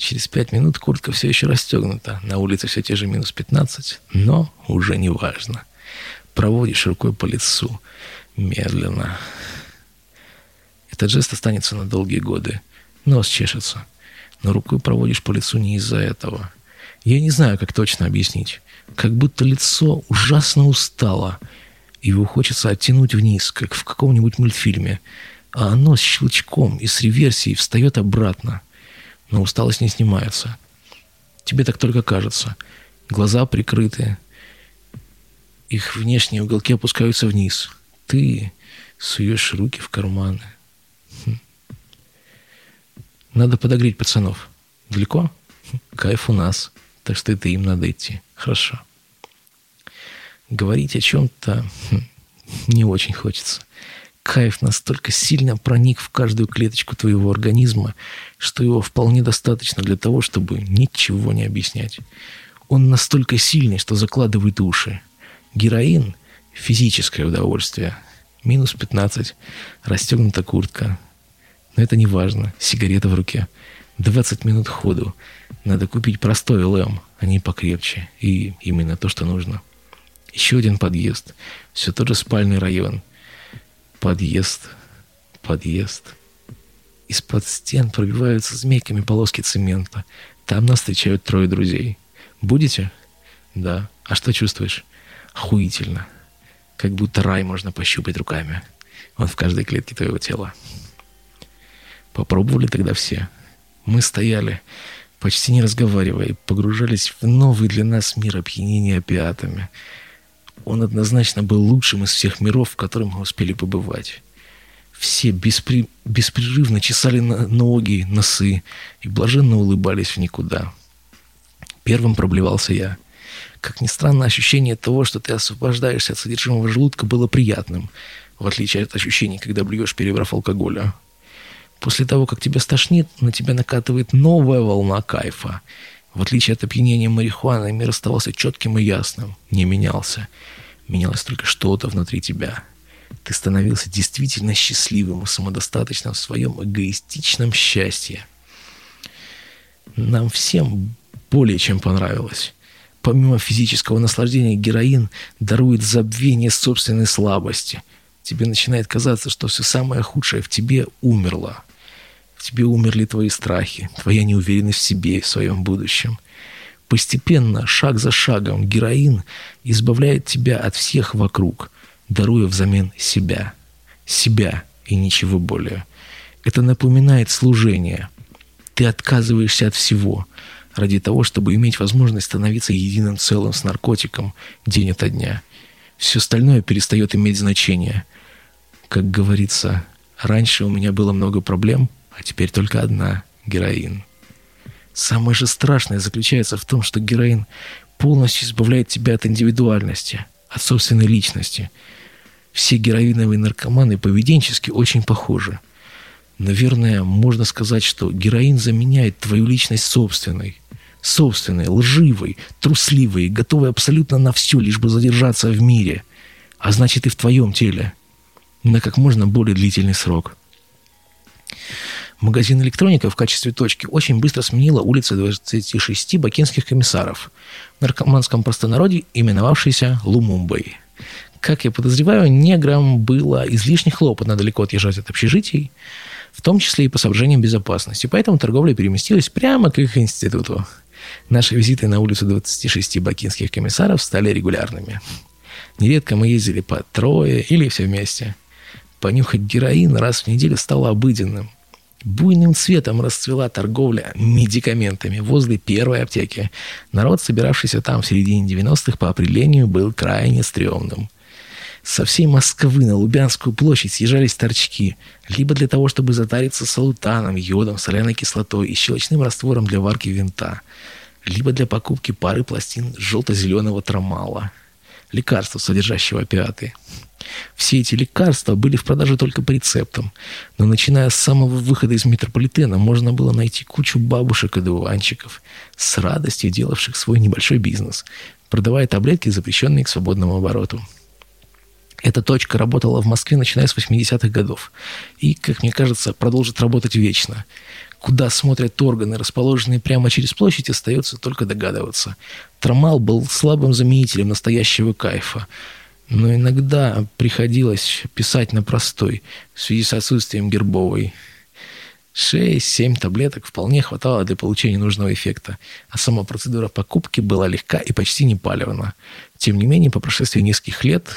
Через пять минут куртка все еще расстегнута. На улице все те же минус 15, но уже не важно. Проводишь рукой по лицу. Медленно. Этот жест останется на долгие годы. Нос чешется. Но рукой проводишь по лицу не из-за этого. Я не знаю, как точно объяснить. Как будто лицо ужасно устало. Его хочется оттянуть вниз, как в каком-нибудь мультфильме. А оно с щелчком и с реверсией встает обратно. Но усталость не снимается. Тебе так только кажется. Глаза прикрыты. Их внешние уголки опускаются вниз. Ты суешь руки в карманы. Хм. Надо подогреть пацанов. Далеко? Хм. Кайф у нас. Так что это им надо идти. Хорошо. Говорить о чем-то хм, не очень хочется. Кайф настолько сильно проник в каждую клеточку твоего организма, что его вполне достаточно для того, чтобы ничего не объяснять. Он настолько сильный, что закладывает уши. Героин – физическое удовольствие. Минус 15, расстегнута куртка. Но это не важно. Сигарета в руке. 20 минут ходу. Надо купить простой ЛМ, а не покрепче. И именно то, что нужно. Еще один подъезд. Все тот же спальный район – Подъезд, подъезд. Из-под стен пробиваются змейками полоски цемента. Там нас встречают трое друзей. Будете? Да. А что чувствуешь? Охуительно. Как будто рай можно пощупать руками. Он в каждой клетке твоего тела. Попробовали тогда все. Мы стояли, почти не разговаривая, и погружались в новый для нас мир опьянения опиатами – он однозначно был лучшим из всех миров, в котором мы успели побывать. Все беспри... беспрерывно чесали ноги, носы и блаженно улыбались в никуда. Первым проблевался я. Как ни странно, ощущение того, что ты освобождаешься от содержимого желудка, было приятным, в отличие от ощущений, когда блюешь, перебрав алкоголя. После того, как тебя стошнит, на тебя накатывает новая волна кайфа. В отличие от опьянения марихуаны, мир оставался четким и ясным, не менялся. Менялось только что-то внутри тебя. Ты становился действительно счастливым и самодостаточным в своем эгоистичном счастье. Нам всем более чем понравилось. Помимо физического наслаждения, героин дарует забвение собственной слабости. Тебе начинает казаться, что все самое худшее в тебе умерло. Тебе умерли твои страхи, твоя неуверенность в себе и в своем будущем. Постепенно, шаг за шагом, героин избавляет тебя от всех вокруг, даруя взамен себя. Себя и ничего более. Это напоминает служение. Ты отказываешься от всего ради того, чтобы иметь возможность становиться единым целым с наркотиком день ото дня. Все остальное перестает иметь значение. Как говорится, раньше у меня было много проблем – а теперь только одна – героин. Самое же страшное заключается в том, что героин полностью избавляет тебя от индивидуальности, от собственной личности. Все героиновые наркоманы поведенчески очень похожи. Наверное, можно сказать, что героин заменяет твою личность собственной. Собственной, лживой, трусливой, готовой абсолютно на все, лишь бы задержаться в мире. А значит и в твоем теле. На как можно более длительный срок – Магазин электроника в качестве точки очень быстро сменила улица 26 бакинских комиссаров, в наркоманском простонародье именовавшейся Лумумбой. Как я подозреваю, неграм было излишне хлопотно далеко отъезжать от общежитий, в том числе и по соображениям безопасности, поэтому торговля переместилась прямо к их институту. Наши визиты на улицу 26 бакинских комиссаров стали регулярными. Нередко мы ездили по трое или все вместе. Понюхать героин раз в неделю стало обыденным – Буйным цветом расцвела торговля медикаментами возле первой аптеки. Народ, собиравшийся там в середине 90-х, по определению был крайне стрёмным. Со всей Москвы на Лубянскую площадь съезжались торчки, либо для того, чтобы затариться салутаном, йодом, соляной кислотой и щелочным раствором для варки винта, либо для покупки пары пластин желто-зеленого трамала, лекарства, содержащего опиаты. Все эти лекарства были в продаже только по рецептам, но начиная с самого выхода из метрополитена можно было найти кучу бабушек и дуванчиков, с радостью делавших свой небольшой бизнес, продавая таблетки, запрещенные к свободному обороту. Эта точка работала в Москве, начиная с 80-х годов. И, как мне кажется, продолжит работать вечно. Куда смотрят органы, расположенные прямо через площадь, остается только догадываться. Трамал был слабым заменителем настоящего кайфа. Но иногда приходилось писать на простой, в связи с отсутствием гербовой. Шесть-семь таблеток вполне хватало для получения нужного эффекта, а сама процедура покупки была легка и почти не палевна. Тем не менее, по прошествии нескольких лет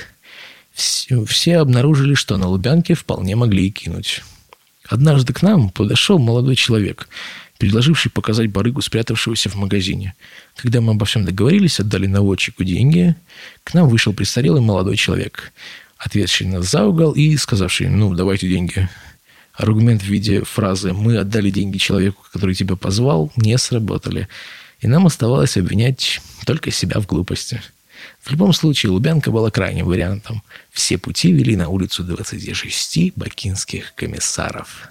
все обнаружили, что на Лубянке вполне могли и кинуть. Однажды к нам подошел молодой человек, предложивший показать барыгу, спрятавшегося в магазине. Когда мы обо всем договорились, отдали наводчику деньги, к нам вышел престарелый молодой человек, ответший нас за угол и сказавший, ну, давайте деньги. Аргумент в виде фразы «мы отдали деньги человеку, который тебя позвал» не сработали. И нам оставалось обвинять только себя в глупости – в любом случае, Лубянка была крайним вариантом. Все пути вели на улицу 26 бакинских комиссаров.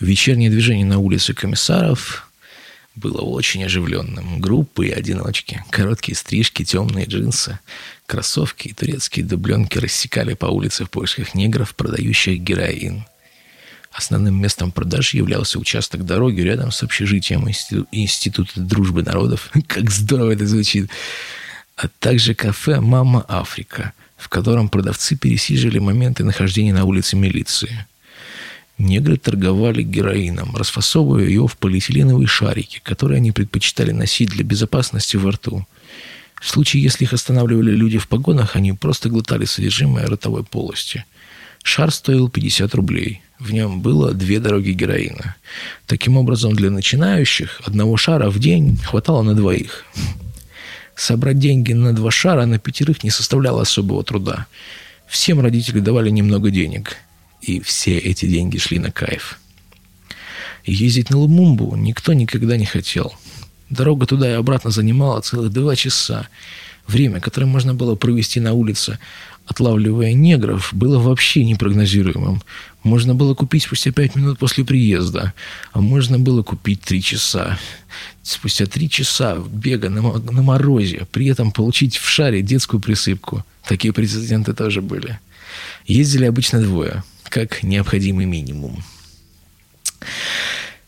Вечернее движение на улице комиссаров было очень оживленным. Группы и одиночки, короткие стрижки, темные джинсы, кроссовки и турецкие дубленки рассекали по улице в поисках негров, продающих героин – Основным местом продаж являлся участок дороги рядом с общежитием Института дружбы народов. Как здорово это звучит. А также кафе «Мама Африка», в котором продавцы пересиживали моменты нахождения на улице милиции. Негры торговали героином, расфасовывая его в полиэтиленовые шарики, которые они предпочитали носить для безопасности во рту. В случае, если их останавливали люди в погонах, они просто глотали содержимое ротовой полости. Шар стоил 50 рублей – в нем было две дороги героина. Таким образом, для начинающих одного шара в день хватало на двоих. Собрать деньги на два шара на пятерых не составляло особого труда. Всем родители давали немного денег. И все эти деньги шли на кайф. Ездить на Лумумбу никто никогда не хотел. Дорога туда и обратно занимала целых два часа. Время, которое можно было провести на улице, отлавливая негров, было вообще непрогнозируемым. Можно было купить спустя пять минут после приезда, а можно было купить три часа. Спустя три часа бега на, на морозе, при этом получить в шаре детскую присыпку. Такие прецеденты тоже были. Ездили обычно двое, как необходимый минимум.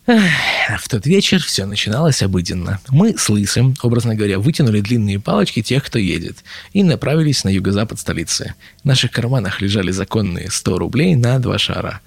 В тот вечер все начиналось обыденно. Мы с Лысым, образно говоря, вытянули длинные палочки тех, кто едет, и направились на юго-запад столицы. В наших карманах лежали законные 100 рублей на два шара.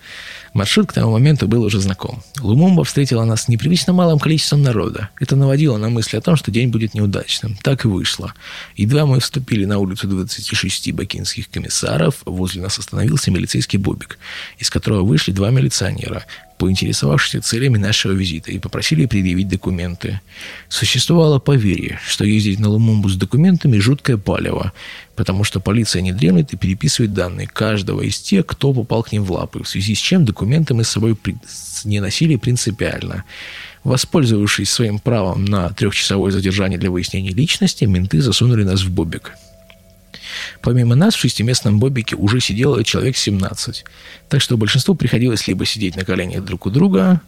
Маршрут к тому моменту был уже знаком. Лумумба встретила нас непривычно малым количеством народа. Это наводило на мысль о том, что день будет неудачным. Так и вышло. Едва мы вступили на улицу 26 бакинских комиссаров, возле нас остановился милицейский бобик, из которого вышли два милиционера, поинтересовавшись целями нашего визита, и попросили предъявить документы. Существовало поверье, что ездить на Лумумбу с документами – жуткое палево, потому что полиция не дремлет и переписывает данные каждого из тех, кто попал к ним в лапы, в связи с чем документы мы с собой не носили принципиально. Воспользовавшись своим правом на трехчасовое задержание для выяснения личности, менты засунули нас в бобик. Помимо нас в шестиместном бобике уже сидело человек 17, так что большинству приходилось либо сидеть на коленях друг у друга,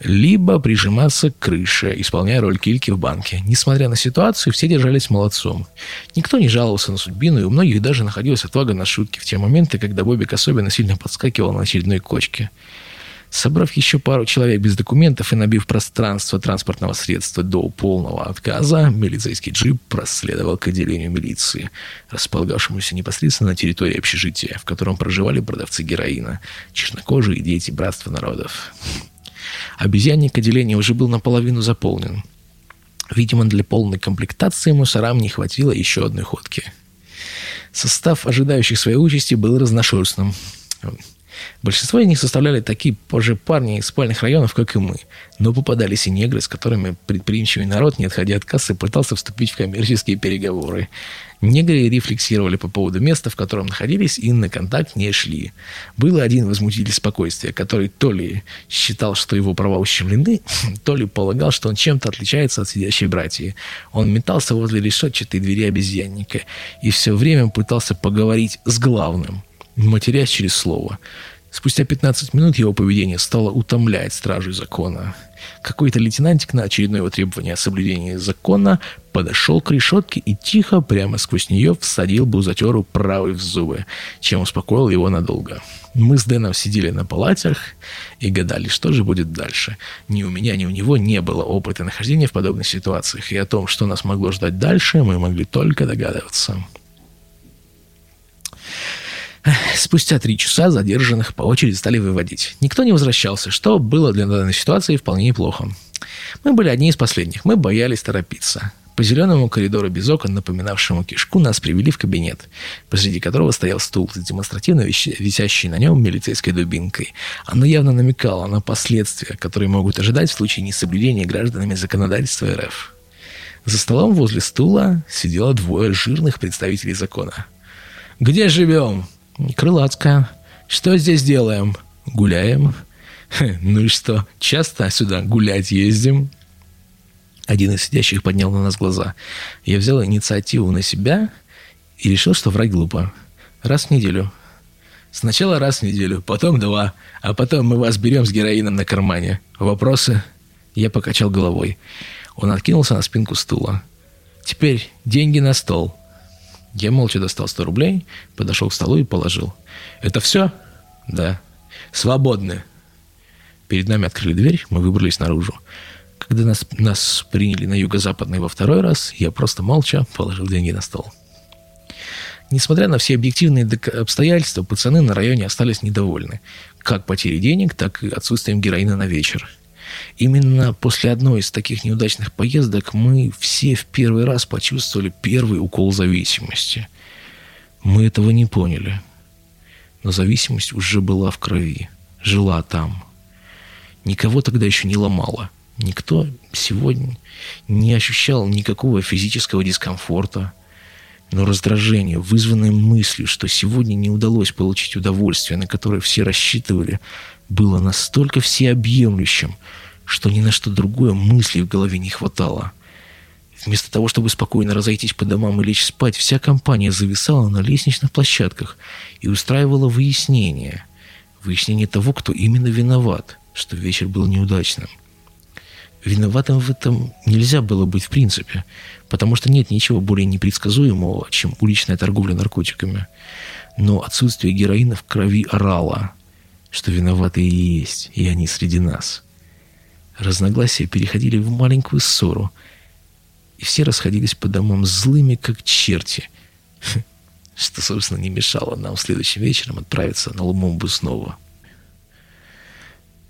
либо прижиматься к крыше, исполняя роль кильки в банке. Несмотря на ситуацию, все держались молодцом. Никто не жаловался на судьбину, и у многих даже находилась отвага на шутки в те моменты, когда Бобик особенно сильно подскакивал на очередной кочке. Собрав еще пару человек без документов и набив пространство транспортного средства до полного отказа, милицейский джип проследовал к отделению милиции, располагавшемуся непосредственно на территории общежития, в котором проживали продавцы героина, чернокожие дети братства народов. Обезьянник отделения уже был наполовину заполнен. Видимо, для полной комплектации мусорам не хватило еще одной ходки. Состав ожидающих своей участи был разношерстным. Большинство из них составляли такие же парни из спальных районов, как и мы. Но попадались и негры, с которыми предприимчивый народ, не отходя от кассы, пытался вступить в коммерческие переговоры. Негры рефлексировали по поводу места, в котором находились, и на контакт не шли. Был один возмутитель спокойствия, который то ли считал, что его права ущемлены, то ли полагал, что он чем-то отличается от сидящей братьи. Он метался возле решетчатой двери обезьянника и все время пытался поговорить с главным, матерясь через слово. Спустя 15 минут его поведение стало утомлять стражей закона. Какой-то лейтенантик на очередное его требование о соблюдении закона подошел к решетке и тихо прямо сквозь нее всадил бузатеру правый в зубы, чем успокоил его надолго. Мы с Дэном сидели на палатях и гадали, что же будет дальше. Ни у меня, ни у него не было опыта нахождения в подобных ситуациях, и о том, что нас могло ждать дальше, мы могли только догадываться. Спустя три часа задержанных по очереди стали выводить. Никто не возвращался, что было для данной ситуации вполне неплохо. Мы были одни из последних, мы боялись торопиться. По зеленому коридору без окон, напоминавшему кишку, нас привели в кабинет, посреди которого стоял стул с демонстративно висящей на нем милицейской дубинкой. Оно явно намекало на последствия, которые могут ожидать в случае несоблюдения гражданами законодательства РФ. За столом возле стула сидело двое жирных представителей закона. «Где живем?» Крылатская. Что здесь делаем? Гуляем. Ну и что, часто сюда гулять ездим? Один из сидящих поднял на нас глаза. Я взял инициативу на себя и решил, что врать глупо. Раз в неделю. Сначала раз в неделю, потом два, а потом мы вас берем с героином на кармане. Вопросы? Я покачал головой. Он откинулся на спинку стула. Теперь деньги на стол. Я молча достал 100 рублей, подошел к столу и положил. «Это все?» «Да». «Свободны». Перед нами открыли дверь, мы выбрались наружу. Когда нас, нас приняли на юго-западный во второй раз, я просто молча положил деньги на стол. Несмотря на все объективные обстоятельства, пацаны на районе остались недовольны. Как потерей денег, так и отсутствием героина на вечер. Именно после одной из таких неудачных поездок мы все в первый раз почувствовали первый укол зависимости. Мы этого не поняли. Но зависимость уже была в крови, жила там. Никого тогда еще не ломала. Никто сегодня не ощущал никакого физического дискомфорта, но раздражение, вызванное мыслью, что сегодня не удалось получить удовольствие, на которое все рассчитывали, было настолько всеобъемлющим, что ни на что другое мысли в голове не хватало. Вместо того, чтобы спокойно разойтись по домам и лечь спать, вся компания зависала на лестничных площадках и устраивала выяснение. Выяснение того, кто именно виноват, что вечер был неудачным. Виноватым в этом нельзя было быть в принципе, потому что нет ничего более непредсказуемого, чем уличная торговля наркотиками. Но отсутствие героина в крови орало – что виноваты и есть, и они среди нас. Разногласия переходили в маленькую ссору, и все расходились по домам злыми, как черти, что, собственно, не мешало нам следующим вечером отправиться на Лумумбу снова.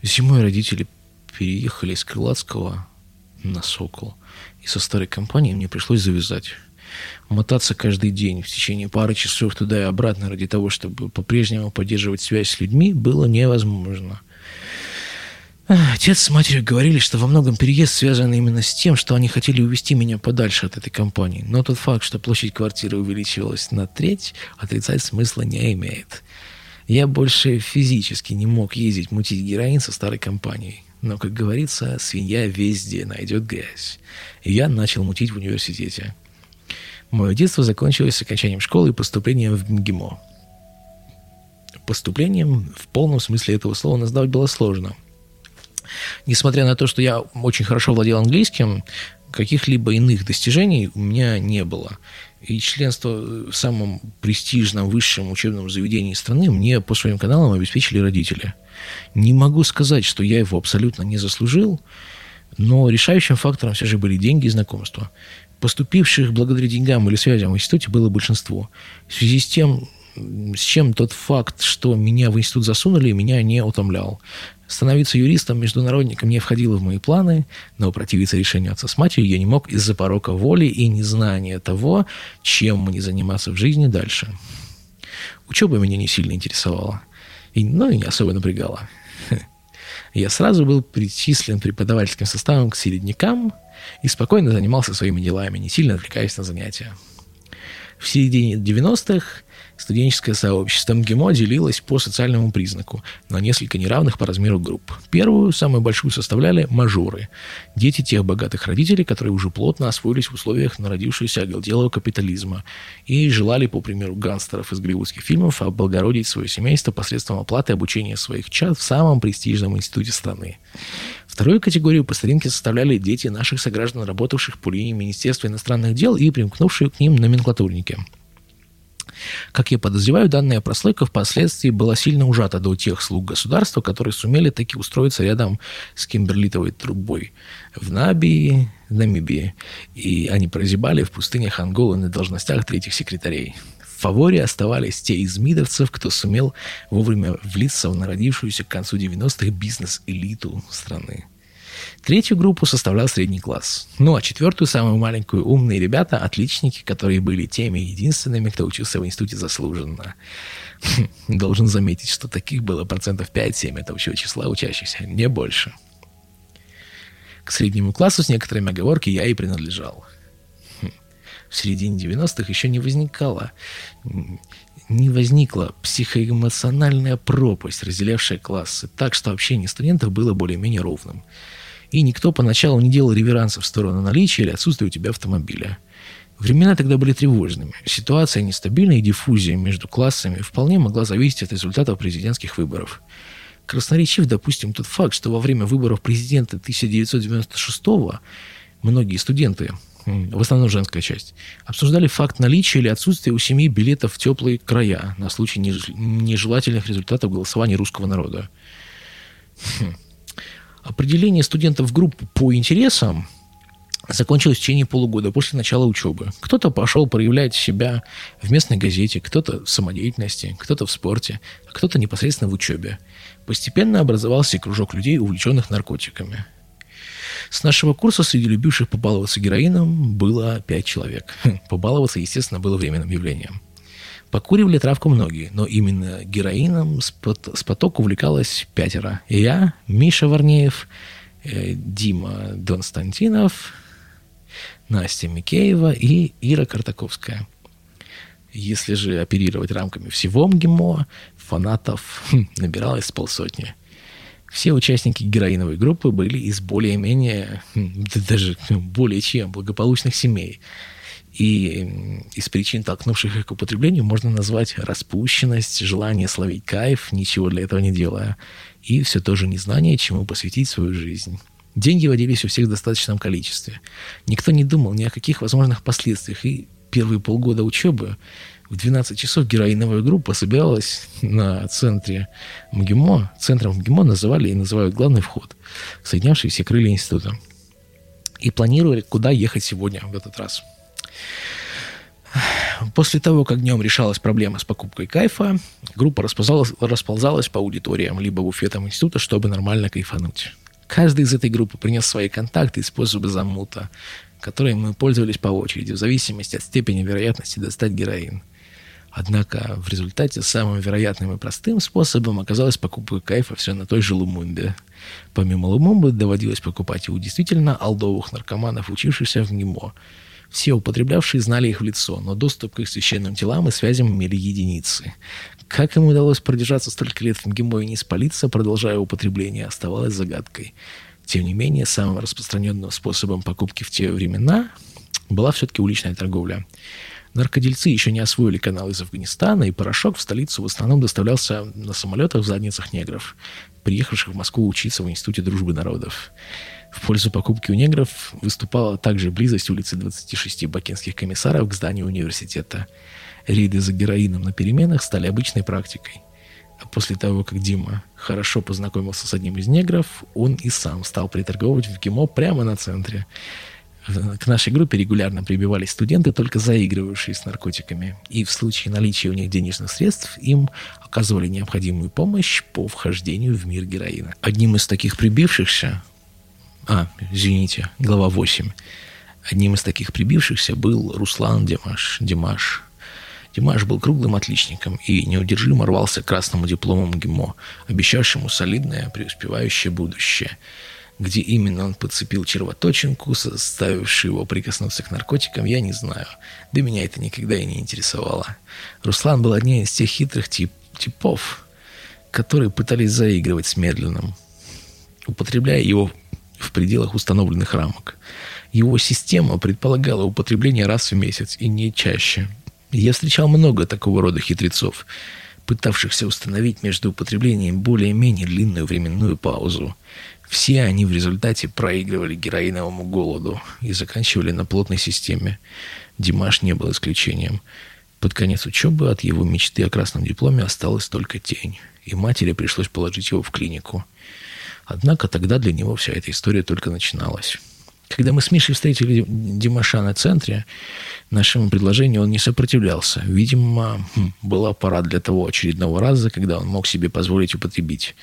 Зимой родители переехали из Крылатского на Сокол, и со старой компанией мне пришлось завязать мотаться каждый день в течение пары часов туда и обратно ради того, чтобы по-прежнему поддерживать связь с людьми, было невозможно. Отец с матерью говорили, что во многом переезд связан именно с тем, что они хотели увести меня подальше от этой компании. Но тот факт, что площадь квартиры увеличивалась на треть, отрицать смысла не имеет. Я больше физически не мог ездить мутить героин со старой компанией. Но, как говорится, свинья везде найдет грязь. И я начал мутить в университете. Мое детство закончилось с окончанием школы и поступлением в МГИМО. Поступлением в полном смысле этого слова назвать было сложно. Несмотря на то, что я очень хорошо владел английским, каких-либо иных достижений у меня не было. И членство в самом престижном высшем учебном заведении страны мне по своим каналам обеспечили родители. Не могу сказать, что я его абсолютно не заслужил, но решающим фактором все же были деньги и знакомства. Поступивших благодаря деньгам или связям в институте было большинство. В связи с тем, с чем тот факт, что меня в институт засунули, меня не утомлял. Становиться юристом, международником не входило в мои планы, но противиться решению отца с матерью я не мог из-за порока воли и незнания того, чем мне заниматься в жизни дальше. Учеба меня не сильно интересовала. И, ну, и не особо напрягало. Я сразу был причислен преподавательским составом к середнякам и спокойно занимался своими делами, не сильно отвлекаясь на занятия. В середине 90-х Студенческое сообщество МГИМО делилось по социальному признаку на несколько неравных по размеру групп. Первую, самую большую, составляли мажоры – дети тех богатых родителей, которые уже плотно освоились в условиях народившегося оголделого капитализма и желали, по примеру гангстеров из голливудских фильмов, облагородить свое семейство посредством оплаты обучения своих чад в самом престижном институте страны. Вторую категорию по старинке составляли дети наших сограждан, работавших по линии Министерства иностранных дел и примкнувшие к ним номенклатурники – как я подозреваю, данная прослойка впоследствии была сильно ужата до тех слуг государства, которые сумели таки устроиться рядом с Кимберлитовой трубой в Набии, Намибии. И они прозябали в пустынях Анголы на должностях третьих секретарей. В фаворе оставались те из мидовцев, кто сумел вовремя влиться в народившуюся к концу 90-х бизнес-элиту страны. Третью группу составлял средний класс. Ну а четвертую, самую маленькую, умные ребята, отличники, которые были теми единственными, кто учился в институте заслуженно. Должен заметить, что таких было процентов 5-7 от общего числа учащихся, не больше. К среднему классу с некоторыми оговорки я и принадлежал. Хм. В середине 90-х еще не возникало не возникла психоэмоциональная пропасть, разделявшая классы, так что общение студентов было более-менее ровным и никто поначалу не делал реверансов в сторону наличия или отсутствия у тебя автомобиля. Времена тогда были тревожными. Ситуация нестабильная и диффузия между классами вполне могла зависеть от результатов президентских выборов. Красноречив, допустим, тот факт, что во время выборов президента 1996-го многие студенты, в основном женская часть, обсуждали факт наличия или отсутствия у семьи билетов в теплые края на случай нежелательных результатов голосования русского народа. Хм. Определение студентов в группу по интересам закончилось в течение полугода после начала учебы. Кто-то пошел проявлять себя в местной газете, кто-то в самодеятельности, кто-то в спорте, а кто-то непосредственно в учебе. Постепенно образовался кружок людей, увлеченных наркотиками. С нашего курса среди любивших побаловаться героином было пять человек. Побаловаться, естественно, было временным явлением. Покуривали травку многие, но именно героином с, пот с потока увлекалось пятеро. Я, Миша Варнеев, э, Дима Донстантинов, Настя Микеева и Ира Картаковская. Если же оперировать рамками всего МГИМО, фанатов хм, набиралось полсотни. Все участники героиновой группы были из более-менее, хм, даже более чем благополучных семей – и из причин, толкнувших их к употреблению, можно назвать распущенность, желание словить кайф, ничего для этого не делая, и все то же незнание, чему посвятить свою жизнь. Деньги водились у всех в достаточном количестве. Никто не думал ни о каких возможных последствиях, и первые полгода учебы в 12 часов героиновая группа собиралась на центре МГИМО. Центром МГИМО называли и называют главный вход, соединявший все крылья института. И планировали, куда ехать сегодня в этот раз – После того, как днем решалась проблема с покупкой кайфа, группа расползалась, расползалась по аудиториям либо буфетам института, чтобы нормально кайфануть. Каждый из этой группы принес свои контакты и способы замута, которые мы пользовались по очереди, в зависимости от степени вероятности достать героин. Однако в результате самым вероятным и простым способом оказалась покупка кайфа все на той же Лумумбе. Помимо Лумумбы доводилось покупать и у действительно алдовых наркоманов, учившихся в НИМО – все употреблявшие знали их в лицо, но доступ к их священным телам и связям имели единицы. Как им удалось продержаться столько лет в МГИМО и не спалиться, продолжая употребление, оставалось загадкой. Тем не менее, самым распространенным способом покупки в те времена была все-таки уличная торговля. Наркодельцы еще не освоили канал из Афганистана, и порошок в столицу в основном доставлялся на самолетах в задницах негров, приехавших в Москву учиться в Институте дружбы народов. В пользу покупки у негров выступала также близость улицы 26 бакинских комиссаров к зданию университета. Рейды за героином на переменах стали обычной практикой. А после того, как Дима хорошо познакомился с одним из негров, он и сам стал приторговывать в ГИМО прямо на центре. К нашей группе регулярно прибивались студенты, только заигрывавшие с наркотиками. И в случае наличия у них денежных средств им оказывали необходимую помощь по вхождению в мир героина. Одним из таких прибившихся а, извините, глава 8. Одним из таких прибившихся был Руслан Димаш. Димаш. Димаш был круглым отличником и неудержимо рвался к красному диплому МГИМО, обещавшему солидное преуспевающее будущее. Где именно он подцепил червоточинку, заставившую его прикоснуться к наркотикам, я не знаю. Да меня это никогда и не интересовало. Руслан был одним из тех хитрых тип типов, которые пытались заигрывать с медленным, употребляя его в пределах установленных рамок. Его система предполагала употребление раз в месяц и не чаще – я встречал много такого рода хитрецов, пытавшихся установить между употреблением более-менее длинную временную паузу. Все они в результате проигрывали героиновому голоду и заканчивали на плотной системе. Димаш не был исключением. Под конец учебы от его мечты о красном дипломе осталась только тень, и матери пришлось положить его в клинику. Однако тогда для него вся эта история только начиналась. Когда мы с Мишей встретили Димаша на центре, нашему предложению он не сопротивлялся. Видимо, хм, была пора для того очередного раза, когда он мог себе позволить употребить.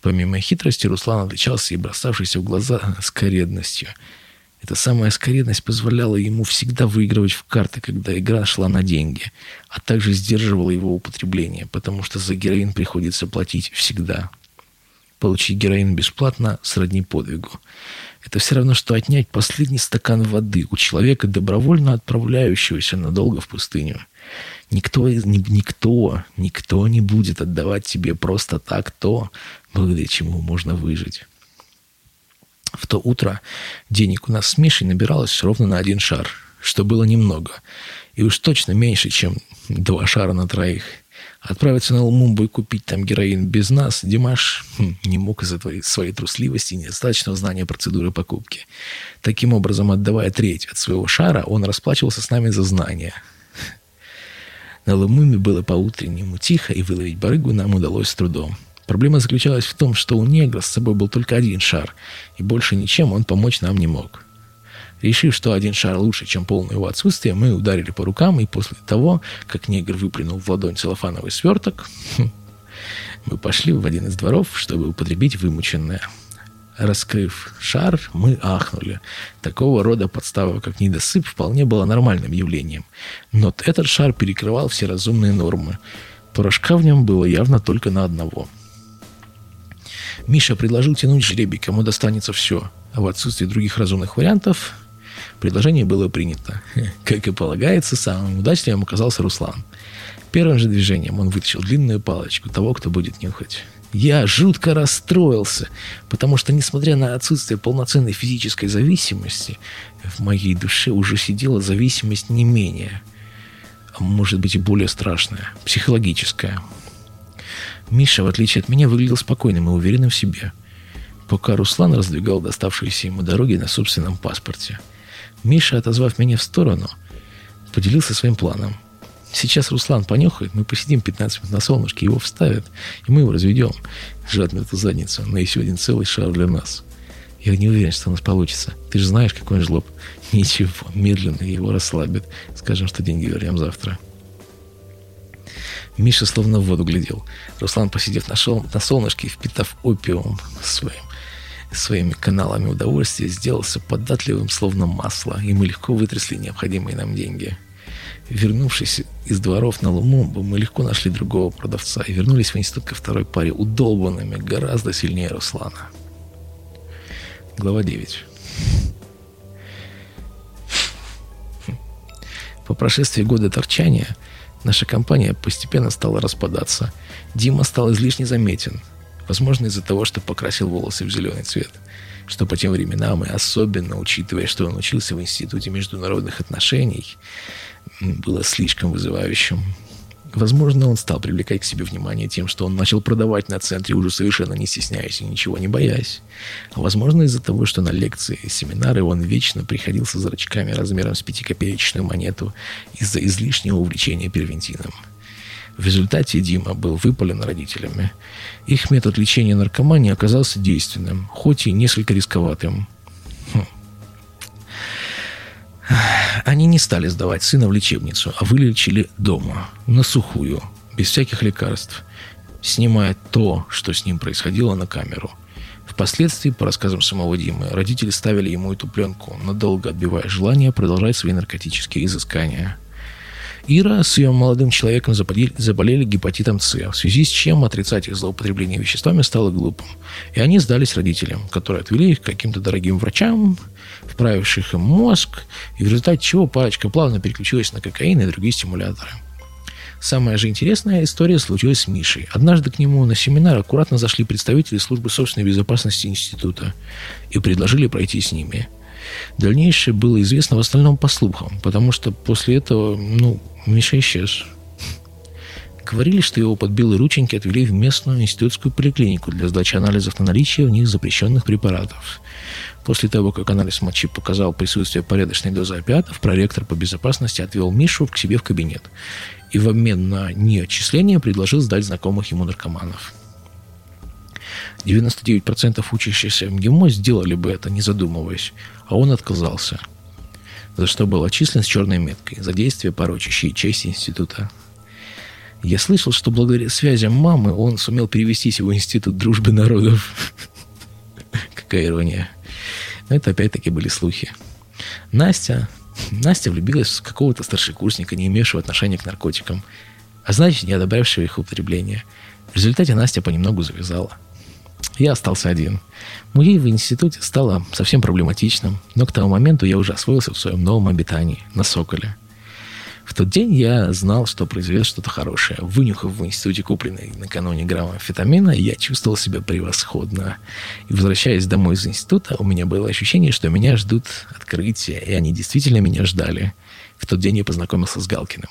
Помимо хитрости, Руслан отличался и бросавшийся в глаза скоредностью. Эта самая скоредность позволяла ему всегда выигрывать в карты, когда игра шла на деньги, а также сдерживала его употребление, потому что за героин приходится платить всегда. Получить героин бесплатно сродни подвигу. Это все равно, что отнять последний стакан воды у человека, добровольно отправляющегося надолго в пустыню. Никто, никто, никто не будет отдавать тебе просто так то, благодаря чему можно выжить. В то утро денег у нас с Мишей набиралось ровно на один шар, что было немного, и уж точно меньше, чем два шара на троих – Отправиться на Лумумбу и купить там героин без нас Димаш хм, не мог из-за своей трусливости и недостаточного знания процедуры покупки. Таким образом, отдавая треть от своего шара, он расплачивался с нами за знания. На Лумумбе было по-утреннему тихо, и выловить барыгу нам удалось с трудом. Проблема заключалась в том, что у негра с собой был только один шар, и больше ничем он помочь нам не мог. Решив, что один шар лучше, чем полное его отсутствие, мы ударили по рукам, и после того, как негр выплюнул в ладонь целлофановый сверток, мы пошли в один из дворов, чтобы употребить вымученное. Раскрыв шар, мы ахнули. Такого рода подстава, как недосып, вполне было нормальным явлением. Но этот шар перекрывал все разумные нормы. Порошка в нем было явно только на одного. Миша предложил тянуть жребий, кому достанется все. А в отсутствии других разумных вариантов Предложение было принято. Как и полагается, самым удачливым оказался Руслан. Первым же движением он вытащил длинную палочку того, кто будет нюхать. Я жутко расстроился, потому что, несмотря на отсутствие полноценной физической зависимости, в моей душе уже сидела зависимость не менее, а может быть и более страшная, психологическая. Миша, в отличие от меня, выглядел спокойным и уверенным в себе, пока Руслан раздвигал доставшиеся ему дороги на собственном паспорте – Миша, отозвав меня в сторону, поделился своим планом. Сейчас Руслан понюхает, мы посидим 15 минут на солнышке, его вставят, и мы его разведем, жадную эту задницу, на еще один целый шар для нас. Я не уверен, что у нас получится. Ты же знаешь, какой он жлоб. Ничего, медленно его расслабит. Скажем, что деньги вернем завтра. Миша словно в воду глядел. Руслан, посидев на, шел, на солнышке, впитав опиум своим, своими каналами удовольствия сделался податливым, словно масло, и мы легко вытрясли необходимые нам деньги. Вернувшись из дворов на Лумумбу, мы легко нашли другого продавца и вернулись в институт ко второй паре удолбанными, гораздо сильнее Руслана. Глава 9. По прошествии года торчания наша компания постепенно стала распадаться. Дима стал излишне заметен – Возможно, из-за того, что покрасил волосы в зеленый цвет. Что по тем временам, и особенно учитывая, что он учился в Институте международных отношений, было слишком вызывающим. Возможно, он стал привлекать к себе внимание тем, что он начал продавать на центре, уже совершенно не стесняясь и ничего не боясь. А возможно, из-за того, что на лекции и семинары он вечно приходил со зрачками размером с пятикопеечную монету из-за излишнего увлечения первентином. В результате Дима был выпален родителями. Их метод лечения наркомании оказался действенным, хоть и несколько рисковатым. Хм. Они не стали сдавать сына в лечебницу, а вылечили дома, на сухую, без всяких лекарств, снимая то, что с ним происходило на камеру. Впоследствии, по рассказам самого Димы, родители ставили ему эту пленку, надолго отбивая желание продолжать свои наркотические изыскания – Ира с ее молодым человеком заболели, заболели гепатитом С, в связи с чем отрицать их злоупотребление веществами стало глупым. И они сдались родителям, которые отвели их к каким-то дорогим врачам, вправивших им мозг, и в результате чего парочка плавно переключилась на кокаин и другие стимуляторы. Самая же интересная история случилась с Мишей. Однажды к нему на семинар аккуратно зашли представители службы собственной безопасности института и предложили пройти с ними. Дальнейшее было известно в остальном по слухам, потому что после этого, ну, Миша исчез. Говорили, что его под белые рученьки отвели в местную институтскую поликлинику для сдачи анализов на наличие в них запрещенных препаратов. После того, как анализ мочи показал присутствие порядочной дозы опиатов, проректор по безопасности отвел Мишу к себе в кабинет и в обмен на неотчисление предложил сдать знакомых ему наркоманов. 99% учащихся МГИМО сделали бы это, не задумываясь, а он отказался, за что был отчислен с черной меткой за действия, порочащие честь института. Я слышал, что благодаря связям мамы он сумел перевестись в Институт дружбы народов. Какая ирония. Но это опять-таки были слухи. Настя, Настя влюбилась в какого-то старшекурсника, не имевшего отношения к наркотикам, а значит, не одобрявшего их употребление. В результате Настя понемногу завязала. Я остался один. Музей в институте стало совсем проблематичным, но к тому моменту я уже освоился в своем новом обитании, на Соколе. В тот день я знал, что произойдет что-то хорошее. Вынюхав в институте купленный накануне грамм амфетамина, я чувствовал себя превосходно. И возвращаясь домой из института, у меня было ощущение, что меня ждут открытия, и они действительно меня ждали. В тот день я познакомился с Галкиным.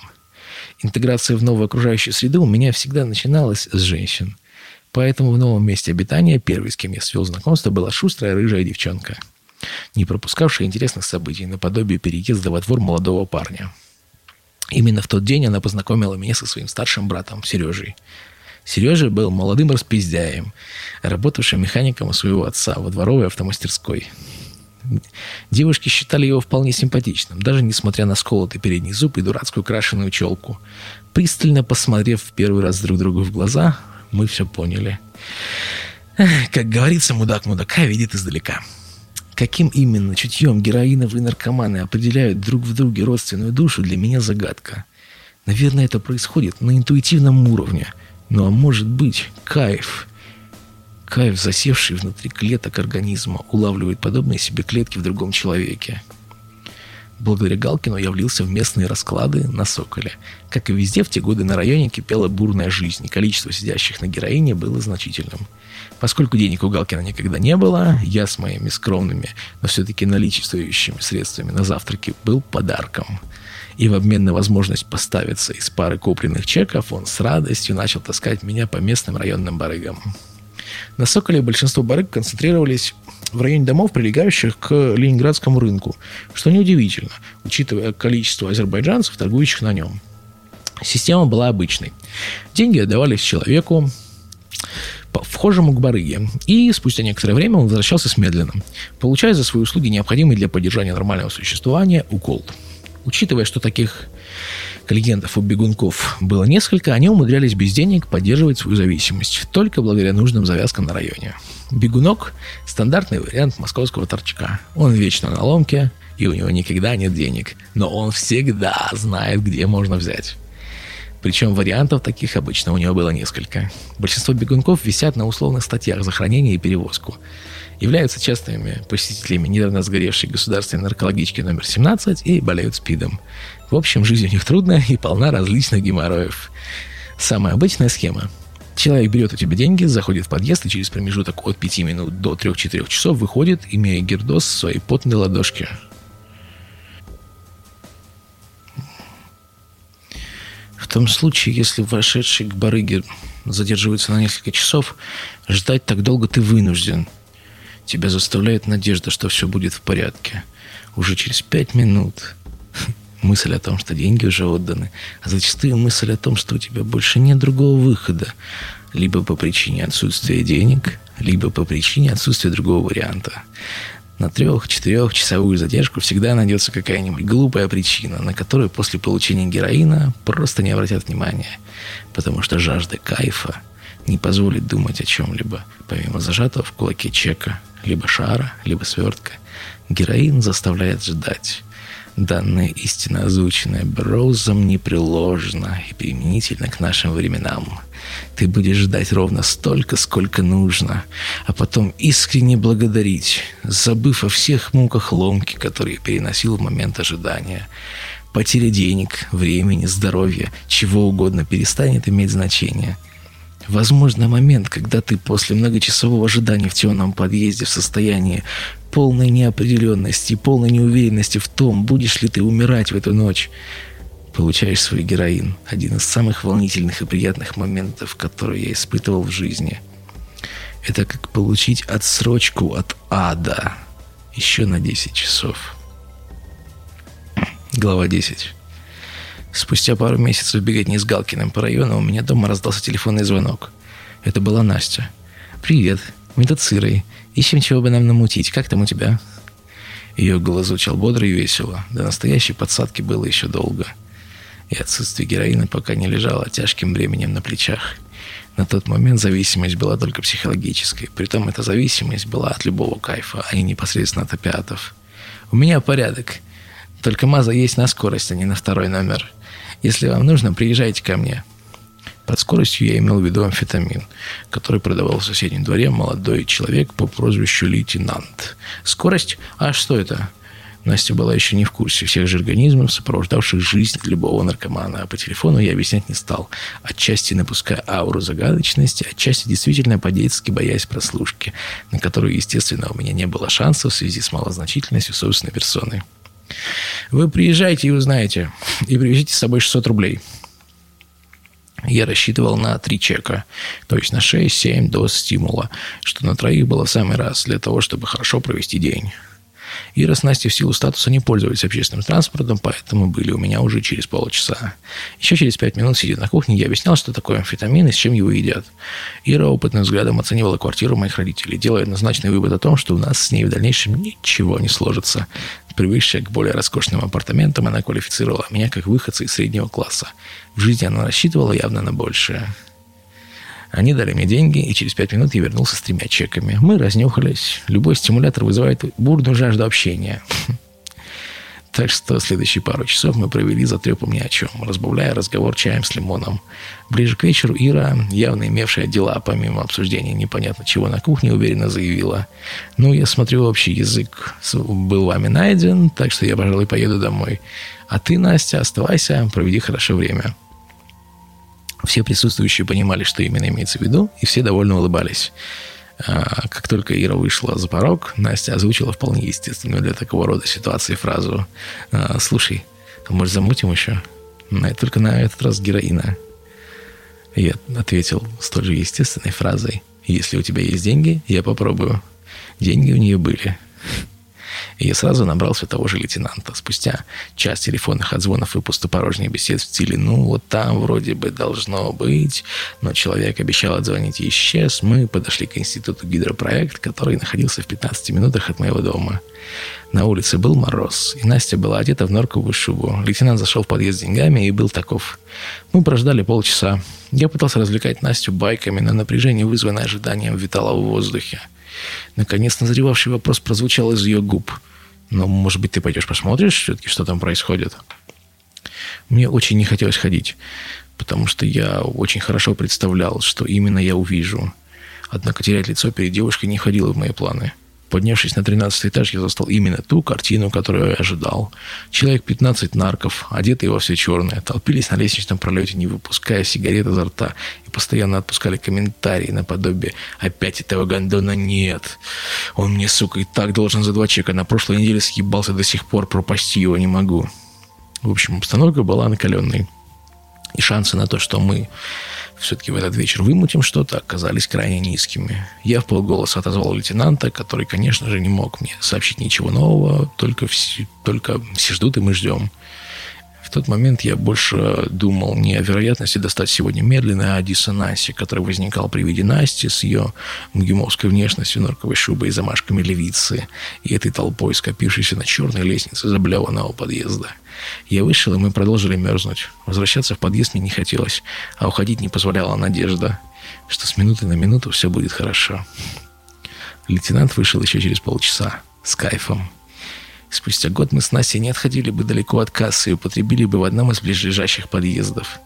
Интеграция в новую окружающую среду у меня всегда начиналась с женщин. Поэтому в новом месте обитания первой, с кем я свел знакомство, была шустрая рыжая девчонка, не пропускавшая интересных событий, наподобие переезда во двор молодого парня. Именно в тот день она познакомила меня со своим старшим братом Сережей. Сережа был молодым распиздяем, работавшим механиком у своего отца во дворовой автомастерской. Девушки считали его вполне симпатичным, даже несмотря на сколотый передний зуб и дурацкую крашеную челку. Пристально посмотрев в первый раз друг другу в глаза, мы все поняли. Как говорится, мудак мудака видит издалека. Каким именно чутьем героиновые наркоманы определяют друг в друге родственную душу, для меня загадка. Наверное, это происходит на интуитивном уровне. Ну а может быть, кайф. Кайф, засевший внутри клеток организма, улавливает подобные себе клетки в другом человеке. Благодаря Галкину я влился в местные расклады на Соколе. Как и везде, в те годы на районе кипела бурная жизнь, и количество сидящих на героине было значительным. Поскольку денег у Галкина никогда не было, я с моими скромными, но все-таки наличествующими средствами на завтраки был подарком. И в обмен на возможность поставиться из пары купленных чеков, он с радостью начал таскать меня по местным районным барыгам. На Соколе большинство барыг концентрировались в районе домов, прилегающих к Ленинградскому рынку, что неудивительно, учитывая количество азербайджанцев, торгующих на нем. Система была обычной. Деньги отдавались человеку, вхожему к барыге. И спустя некоторое время он возвращался с медленным, получая за свои услуги необходимый для поддержания нормального существования укол. Учитывая, что таких клиентов у бегунков было несколько, они умудрялись без денег поддерживать свою зависимость, только благодаря нужным завязкам на районе. Бегунок – стандартный вариант московского торчка. Он вечно на ломке, и у него никогда нет денег, но он всегда знает, где можно взять. Причем вариантов таких обычно у него было несколько. Большинство бегунков висят на условных статьях за хранение и перевозку. Являются частыми посетителями недавно сгоревшей государственной наркологички номер 17 и болеют СПИДом. В общем, жизнь у них трудная и полна различных геморроев. Самая обычная схема. Человек берет у тебя деньги, заходит в подъезд и через промежуток от 5 минут до 3-4 часов выходит, имея гердос в своей потной ладошке. том случае, если вошедший к барыге задерживается на несколько часов, ждать так долго ты вынужден. Тебя заставляет надежда, что все будет в порядке. Уже через пять минут мысль о том, что деньги уже отданы, а зачастую мысль о том, что у тебя больше нет другого выхода, либо по причине отсутствия денег, либо по причине отсутствия другого варианта. На трех-четырехчасовую задержку всегда найдется какая-нибудь глупая причина, на которую после получения героина просто не обратят внимания, потому что жажда кайфа не позволит думать о чем-либо, помимо зажатого в кулаке чека, либо шара, либо свертка. Героин заставляет ждать. Данная истина, озвученная Броузом, непреложна и применительна к нашим временам. Ты будешь ждать ровно столько, сколько нужно, а потом искренне благодарить, забыв о всех муках ломки, которые переносил в момент ожидания. Потеря денег, времени, здоровья, чего угодно перестанет иметь значение – Возможно, момент, когда ты после многочасового ожидания в темном подъезде в состоянии полной неопределенности и полной неуверенности в том, будешь ли ты умирать в эту ночь, получаешь свой героин. Один из самых волнительных и приятных моментов, которые я испытывал в жизни. Это как получить отсрочку от ада еще на 10 часов. Глава 10. Спустя пару месяцев беготни с Галкиным по району у меня дома раздался телефонный звонок. Это была Настя. «Привет, мы тут с Ирой. Ищем, чего бы нам намутить. Как там у тебя?» Ее голос звучал бодро и весело. До настоящей подсадки было еще долго. И отсутствие героина пока не лежало тяжким бременем на плечах. На тот момент зависимость была только психологической. Притом эта зависимость была от любого кайфа, а не непосредственно от опиатов. «У меня порядок. Только маза есть на скорость, а не на второй номер. Если вам нужно, приезжайте ко мне. Под скоростью я имел в виду амфетамин, который продавал в соседнем дворе молодой человек по прозвищу лейтенант. Скорость? А что это? Настя была еще не в курсе всех же организмов, сопровождавших жизнь любого наркомана, а по телефону я объяснять не стал, отчасти напуская ауру загадочности, отчасти действительно по-детски боясь прослушки, на которую, естественно, у меня не было шансов в связи с малозначительностью собственной персоны. Вы приезжайте и узнаете. И привезите с собой 600 рублей. Я рассчитывал на три чека, то есть на 6-7 доз стимула, что на троих было в самый раз для того, чтобы хорошо провести день. Ира с Настей в силу статуса не пользовались общественным транспортом, поэтому были у меня уже через полчаса. Еще через пять минут, сидя на кухне, я объяснял, что такое амфетамин и с чем его едят. Ира опытным взглядом оценивала квартиру моих родителей, делая однозначный вывод о том, что у нас с ней в дальнейшем ничего не сложится. Привыкшая к более роскошным апартаментам, она квалифицировала меня как выходца из среднего класса. В жизни она рассчитывала явно на большее. Они дали мне деньги, и через пять минут я вернулся с тремя чеками. Мы разнюхались. Любой стимулятор вызывает бурную жажду общения. Так что следующие пару часов мы провели за трепом ни о чем, разбавляя разговор чаем с лимоном. Ближе к вечеру Ира, явно имевшая дела помимо обсуждения непонятно чего на кухне, уверенно заявила. «Ну, я смотрю, общий язык был вами найден, так что я, пожалуй, поеду домой. А ты, Настя, оставайся, проведи хорошо время». Все присутствующие понимали, что именно имеется в виду, и все довольно улыбались. А, как только Ира вышла за порог, Настя озвучила вполне естественную для такого рода ситуации фразу «А, «Слушай, а может, замутим еще?» Только на этот раз героина. Я ответил столь же естественной фразой «Если у тебя есть деньги, я попробую». Деньги у нее были. И сразу набрался того же лейтенанта. Спустя час телефонных отзвонов и пустопорожних бесед в стиле «ну, вот там вроде бы должно быть», но человек обещал отзвонить и исчез, мы подошли к институту гидропроект, который находился в 15 минутах от моего дома. На улице был мороз, и Настя была одета в норковую шубу. Лейтенант зашел в подъезд с деньгами и был таков. Мы прождали полчаса. Я пытался развлекать Настю байками, но напряжение, вызванное ожиданием, витало в воздухе. Наконец назревавший вопрос прозвучал из ее губ. Но, может быть, ты пойдешь посмотришь все-таки, что там происходит? Мне очень не хотелось ходить, потому что я очень хорошо представлял, что именно я увижу. Однако терять лицо перед девушкой не входило в мои планы. Поднявшись на 13 этаж, я застал именно ту картину, которую я ожидал. Человек 15 нарков, одетые во все черное, толпились на лестничном пролете, не выпуская сигарет изо рта, и постоянно отпускали комментарии наподобие «Опять этого гондона нет! Он мне, сука, и так должен за два чека. На прошлой неделе съебался до сих пор, пропасти его не могу». В общем, обстановка была накаленной. И шансы на то, что мы все-таки в этот вечер вымутим что-то, оказались крайне низкими. Я в полголоса отозвал лейтенанта, который, конечно же, не мог мне сообщить ничего нового, только все, только все ждут, и мы ждем. В тот момент я больше думал не о вероятности достать сегодня медленно, а о диссонансе, который возникал при виде Насти с ее мгимовской внешностью, норковой шубой и замашками левицы, и этой толпой, скопившейся на черной лестнице заблеванного подъезда. Я вышел, и мы продолжили мерзнуть. Возвращаться в подъезд мне не хотелось, а уходить не позволяла надежда, что с минуты на минуту все будет хорошо. Лейтенант вышел еще через полчаса с кайфом. Спустя год мы с Настей не отходили бы далеко от кассы и употребили бы в одном из ближайших подъездов.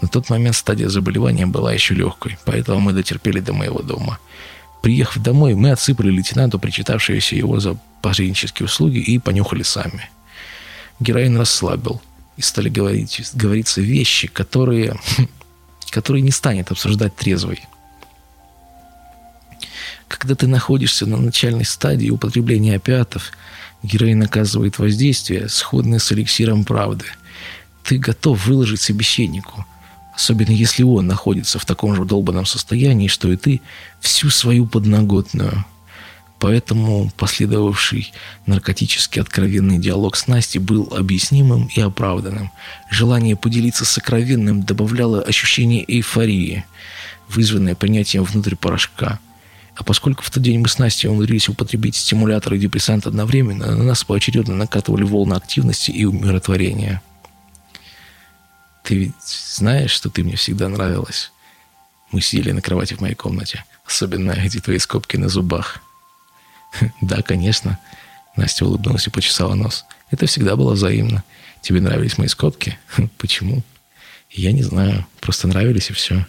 На тот момент стадия заболевания была еще легкой, поэтому мы дотерпели до моего дома. Приехав домой, мы отсыпали лейтенанту причитавшиеся его за посреднические услуги и понюхали сами. Героин расслабил, и стали говорить, говориться вещи, которые, которые не станет обсуждать трезвый. Когда ты находишься на начальной стадии употребления опиатов, героин оказывает воздействие, сходное с эликсиром правды. Ты готов выложить собеседнику, особенно если он находится в таком же долбанном состоянии, что и ты, всю свою подноготную. Поэтому последовавший наркотически откровенный диалог с Настей был объяснимым и оправданным. Желание поделиться сокровенным добавляло ощущение эйфории, вызванное принятием внутрь порошка. А поскольку в тот день мы с Настей умудрились употребить стимулятор и депрессант одновременно, на нас поочередно накатывали волны активности и умиротворения. Ты ведь знаешь, что ты мне всегда нравилась? Мы сидели на кровати в моей комнате. Особенно эти твои скобки на зубах. Да, конечно. Настя улыбнулась и почесала нос. Это всегда было взаимно. Тебе нравились мои скобки? Почему? Я не знаю. Просто нравились и все.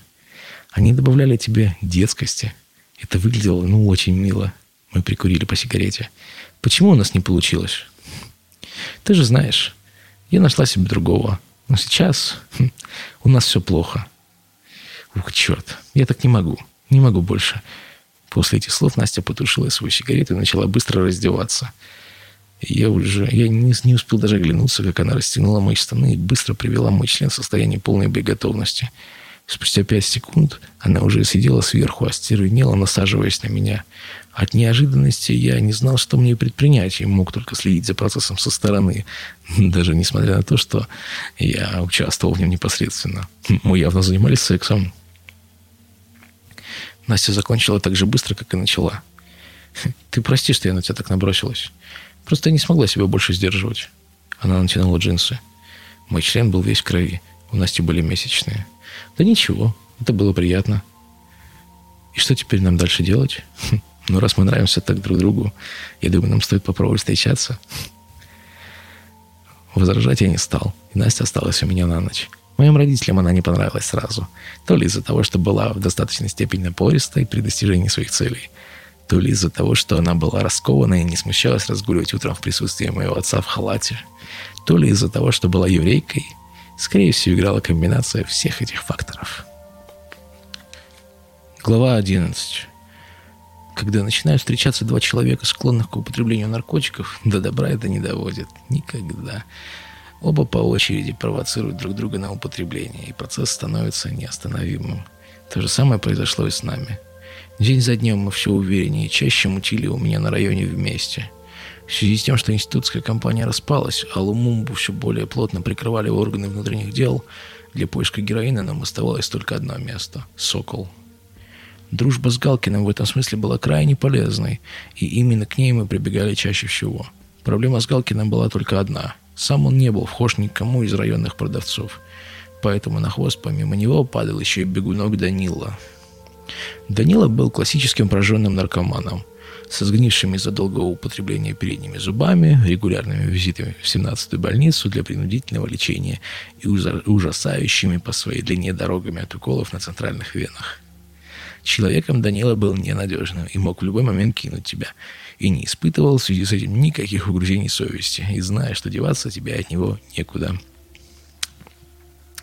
Они добавляли тебе детскости. Это выглядело, ну, очень мило. Мы прикурили по сигарете. Почему у нас не получилось? Ты же знаешь, я нашла себе другого. Но сейчас хм, у нас все плохо. Ух, черт, я так не могу. Не могу больше. После этих слов Настя потушила свою сигарету и начала быстро раздеваться. Я уже я не, не успел даже оглянуться, как она расстегнула мои штаны и быстро привела мой член в состояние полной боеготовности. Спустя пять секунд она уже сидела сверху, остервенела, насаживаясь на меня. От неожиданности я не знал, что мне предпринять, и мог только следить за процессом со стороны, даже несмотря на то, что я участвовал в нем непосредственно. Мы явно занимались сексом. Настя закончила так же быстро, как и начала. Ты прости, что я на тебя так набросилась. Просто я не смогла себя больше сдерживать. Она натянула джинсы. Мой член был весь в крови. У Насти были месячные. Да ничего, это было приятно. И что теперь нам дальше делать? Ну, раз мы нравимся так друг другу, я думаю, нам стоит попробовать встречаться. Возражать я не стал, и Настя осталась у меня на ночь. Моим родителям она не понравилась сразу. То ли из-за того, что была в достаточной степени напористой при достижении своих целей, то ли из-за того, что она была раскована и не смущалась разгуливать утром в присутствии моего отца в халате, то ли из-за того, что была еврейкой. Скорее всего, играла комбинация всех этих факторов. Глава 11. Когда начинают встречаться два человека, склонных к употреблению наркотиков, до добра это не доводит. Никогда. Оба по очереди провоцируют друг друга на употребление, и процесс становится неостановимым. То же самое произошло и с нами. День за днем мы все увереннее и чаще мутили у меня на районе вместе. В связи с тем, что институтская компания распалась, а Лумумбу все более плотно прикрывали органы внутренних дел, для поиска героина нам оставалось только одно место – «Сокол». Дружба с Галкиным в этом смысле была крайне полезной, и именно к ней мы прибегали чаще всего. Проблема с Галкиным была только одна – сам он не был вхож никому из районных продавцов, поэтому на хвост помимо него падал еще и бегунок Данила. Данила был классическим прожженным наркоманом, со сгнившими из-за долгого употребления передними зубами, регулярными визитами в 17-ю больницу для принудительного лечения и ужасающими по своей длине дорогами от уколов на центральных венах. Человеком Данила был ненадежным и мог в любой момент кинуть тебя – и не испытывал в связи с этим никаких угрызений совести, и зная, что деваться тебе от него некуда.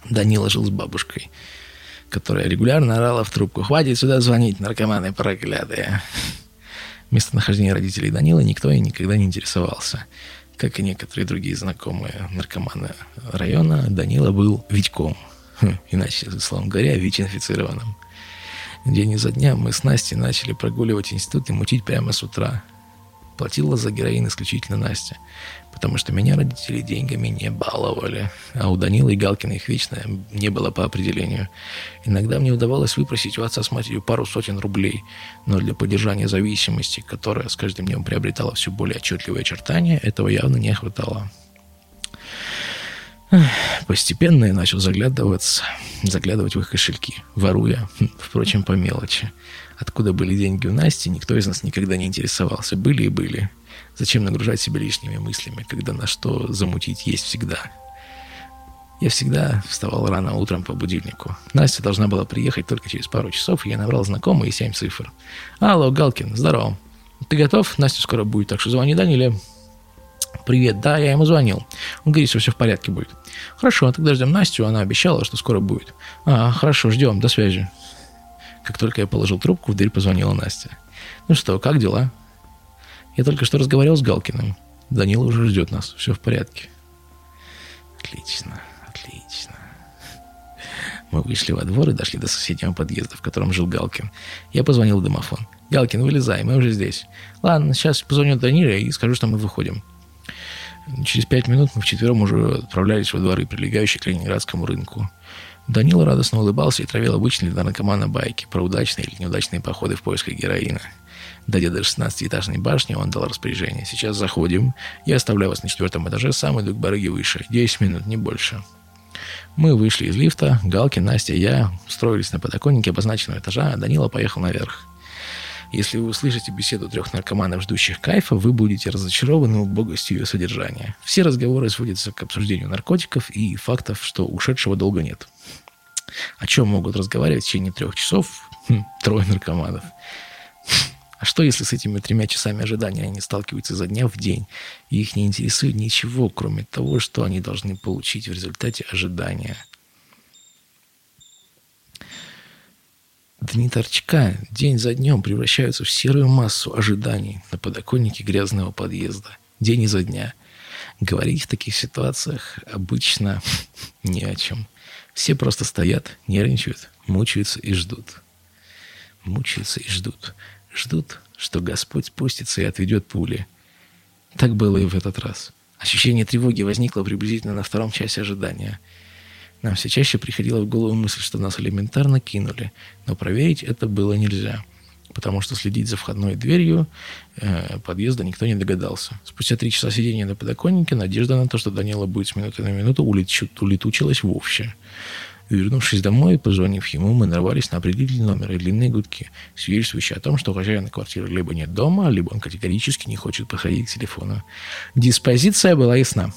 Данила жил с бабушкой, которая регулярно орала в трубку «Хватит сюда звонить, наркоманы проклятые!» Местонахождение родителей Данила никто и никогда не интересовался. Как и некоторые другие знакомые наркоманы района, Данила был Витьком. Хм, иначе, словом говоря, ВИЧ-инфицированным. День изо дня мы с Настей начали прогуливать институт и мутить прямо с утра платила за героин исключительно Настя, потому что меня родители деньгами не баловали, а у Данилы и Галкина их вечно не было по определению. Иногда мне удавалось выпросить у отца с матерью пару сотен рублей, но для поддержания зависимости, которая с каждым днем приобретала все более отчетливые очертания, этого явно не хватало. Постепенно я начал заглядываться, заглядывать в их кошельки, воруя, впрочем, по мелочи. Откуда были деньги у Насти, никто из нас никогда не интересовался. Были и были. Зачем нагружать себя лишними мыслями, когда на что замутить есть всегда? Я всегда вставал рано утром по будильнику. Настя должна была приехать только через пару часов, и я набрал знакомые семь цифр. «Алло, Галкин, здорово. Ты готов? Настя скоро будет, так что звони Даниле». «Привет, да, я ему звонил. Он говорит, что все в порядке будет». «Хорошо, тогда ждем Настю, она обещала, что скоро будет». «А, хорошо, ждем, до связи». Как только я положил трубку, в дверь позвонила Настя. «Ну что, как дела?» «Я только что разговаривал с Галкиным. Данила уже ждет нас, все в порядке». «Отлично». Отлично. Мы вышли во двор и дошли до соседнего подъезда, в котором жил Галкин. Я позвонил в домофон. «Галкин, вылезай, мы уже здесь». «Ладно, сейчас позвоню Даниле и скажу, что мы выходим». Через пять минут мы вчетвером уже отправлялись во дворы, прилегающие к Ленинградскому рынку. Данила радостно улыбался и травил обычные для наркомана байки про удачные или неудачные походы в поисках героина. Дойдя до 16-этажной башни, он дал распоряжение. «Сейчас заходим. Я оставляю вас на четвертом этаже, сам иду к выше. Десять минут, не больше». Мы вышли из лифта, Галки, Настя и я строились на подоконнике обозначенного этажа, а Данила поехал наверх. Если вы услышите беседу трех наркоманов, ждущих кайфа, вы будете разочарованы убогостью ее содержания. Все разговоры сводятся к обсуждению наркотиков и фактов, что ушедшего долга нет. О чем могут разговаривать в течение трех часов хм, трое наркоманов? А что, если с этими тремя часами ожидания они сталкиваются изо дня в день, и их не интересует ничего, кроме того, что они должны получить в результате ожидания? Дни торчка день за днем превращаются в серую массу ожиданий на подоконнике грязного подъезда. День изо дня. Говорить в таких ситуациях обычно ни о чем. Все просто стоят, нервничают, мучаются и ждут. Мучаются и ждут. Ждут, что Господь спустится и отведет пули. Так было и в этот раз. Ощущение тревоги возникло приблизительно на втором часе ожидания. Нам все чаще приходила в голову мысль, что нас элементарно кинули, но проверить это было нельзя, потому что следить за входной дверью э, подъезда никто не догадался. Спустя три часа сидения на подоконнике надежда на то, что Данила будет с минуты на минуту, улетучилась вовсе. Вернувшись домой и позвонив ему, мы нарвались на определенный номер и длинные гудки, свидетельствующие о том, что хозяина квартиры либо нет дома, либо он категорически не хочет подходить к телефону. Диспозиция была ясна.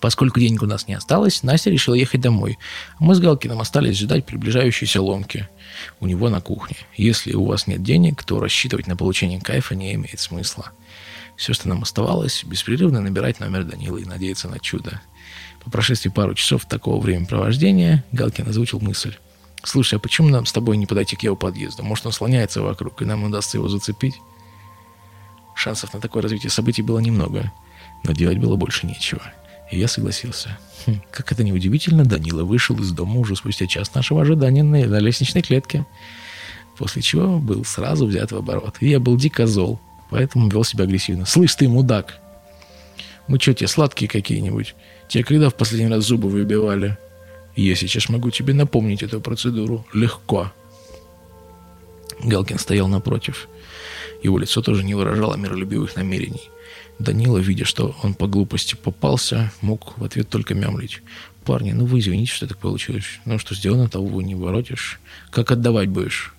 Поскольку денег у нас не осталось, Настя решила ехать домой. Мы с Галкиным остались ждать приближающейся ломки у него на кухне. Если у вас нет денег, то рассчитывать на получение кайфа не имеет смысла. Все, что нам оставалось, беспрерывно набирать номер Данилы и надеяться на чудо. По прошествии пару часов такого времяпровождения Галкин озвучил мысль. «Слушай, а почему нам с тобой не подойти к его подъезду? Может, он слоняется вокруг, и нам удастся его зацепить?» Шансов на такое развитие событий было немного, но делать было больше нечего. И я согласился. Хм, как это неудивительно, Данила вышел из дома уже спустя час нашего ожидания на, лестничной клетке. После чего был сразу взят в оборот. И я был дико зол, поэтому вел себя агрессивно. «Слышь ты, мудак! Мы что, тебе сладкие какие-нибудь? Тебе когда в последний раз зубы выбивали? Я сейчас могу тебе напомнить эту процедуру. Легко. Галкин стоял напротив. Его лицо тоже не выражало миролюбивых намерений. Данила, видя, что он по глупости попался, мог в ответ только мямлить. «Парни, ну вы извините, что так получилось. Ну что сделано, того вы не воротишь. Как отдавать будешь?»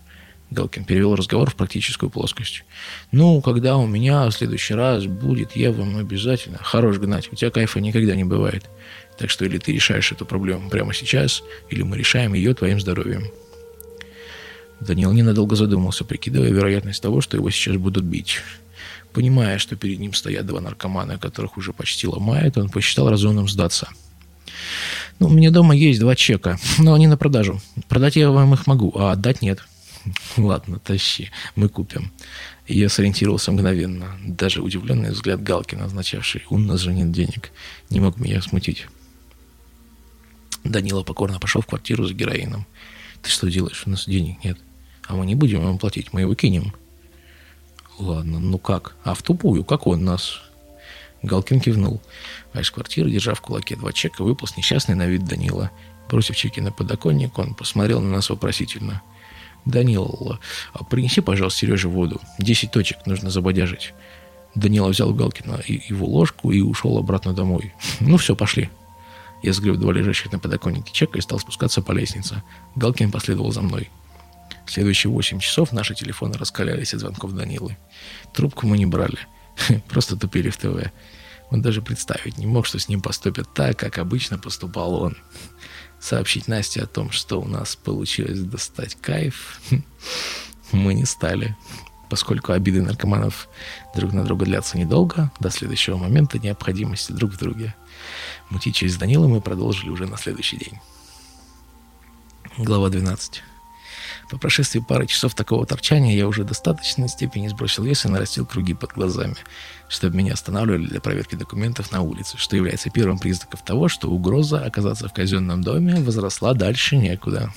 Галкин перевел разговор в практическую плоскость. «Ну, когда у меня в следующий раз будет, я вам обязательно... Хорош гнать, у тебя кайфа никогда не бывает. Так что или ты решаешь эту проблему прямо сейчас, или мы решаем ее твоим здоровьем». Данил ненадолго задумался, прикидывая вероятность того, что его сейчас будут бить. Понимая, что перед ним стоят два наркомана, которых уже почти ломает, он посчитал разумным сдаться. «Ну, у меня дома есть два чека, но они на продажу. Продать я вам их могу, а отдать нет». Ладно, тащи, мы купим. Я сориентировался мгновенно. Даже удивленный взгляд Галкина, означавший «у нас же нет денег», не мог меня смутить. Данила покорно пошел в квартиру с героином. «Ты что делаешь? У нас денег нет. А мы не будем вам платить, мы его кинем». «Ладно, ну как? А в тупую? Как он нас?» Галкин кивнул. А из квартиры, держа в кулаке два чека, выполз несчастный на вид Данила. Бросив чеки на подоконник, он посмотрел на нас вопросительно – Данил, а принеси, пожалуйста, Сереже воду. Десять точек нужно забодяжить. Данила взял Галкина его ложку и ушел обратно домой. Ну все, пошли. Я сгреб два лежащих на подоконнике чека и стал спускаться по лестнице. Галкин последовал за мной. Следующие восемь часов наши телефоны раскалялись от звонков Данилы. Трубку мы не брали. просто тупили в ТВ. Он даже представить не мог, что с ним поступят так, как обычно поступал он. Сообщить Насте о том, что у нас получилось достать кайф, мы не стали, поскольку обиды наркоманов друг на друга длятся недолго, до следующего момента необходимости друг в друге. Мутить через Данила мы продолжили уже на следующий день. Глава 12. По прошествии пары часов такого торчания я уже в достаточной степени сбросил вес и нарастил круги под глазами, чтобы меня останавливали для проверки документов на улице, что является первым признаком того, что угроза оказаться в казенном доме возросла дальше некуда.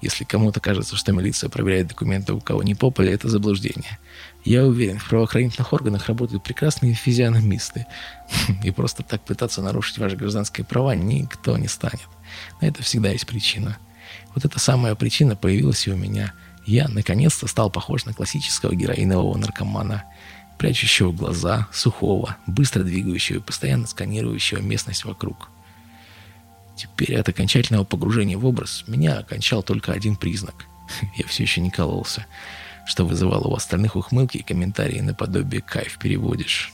Если кому-то кажется, что милиция проверяет документы у кого не попали, это заблуждение. Я уверен, в правоохранительных органах работают прекрасные физиономисты. И просто так пытаться нарушить ваши гражданские права никто не станет. На это всегда есть причина. Вот эта самая причина появилась и у меня. Я, наконец-то, стал похож на классического героинового наркомана, прячущего глаза, сухого, быстро двигающего и постоянно сканирующего местность вокруг. Теперь от окончательного погружения в образ меня окончал только один признак. Я все еще не кололся, что вызывало у остальных ухмылки и комментарии наподобие «кайф переводишь».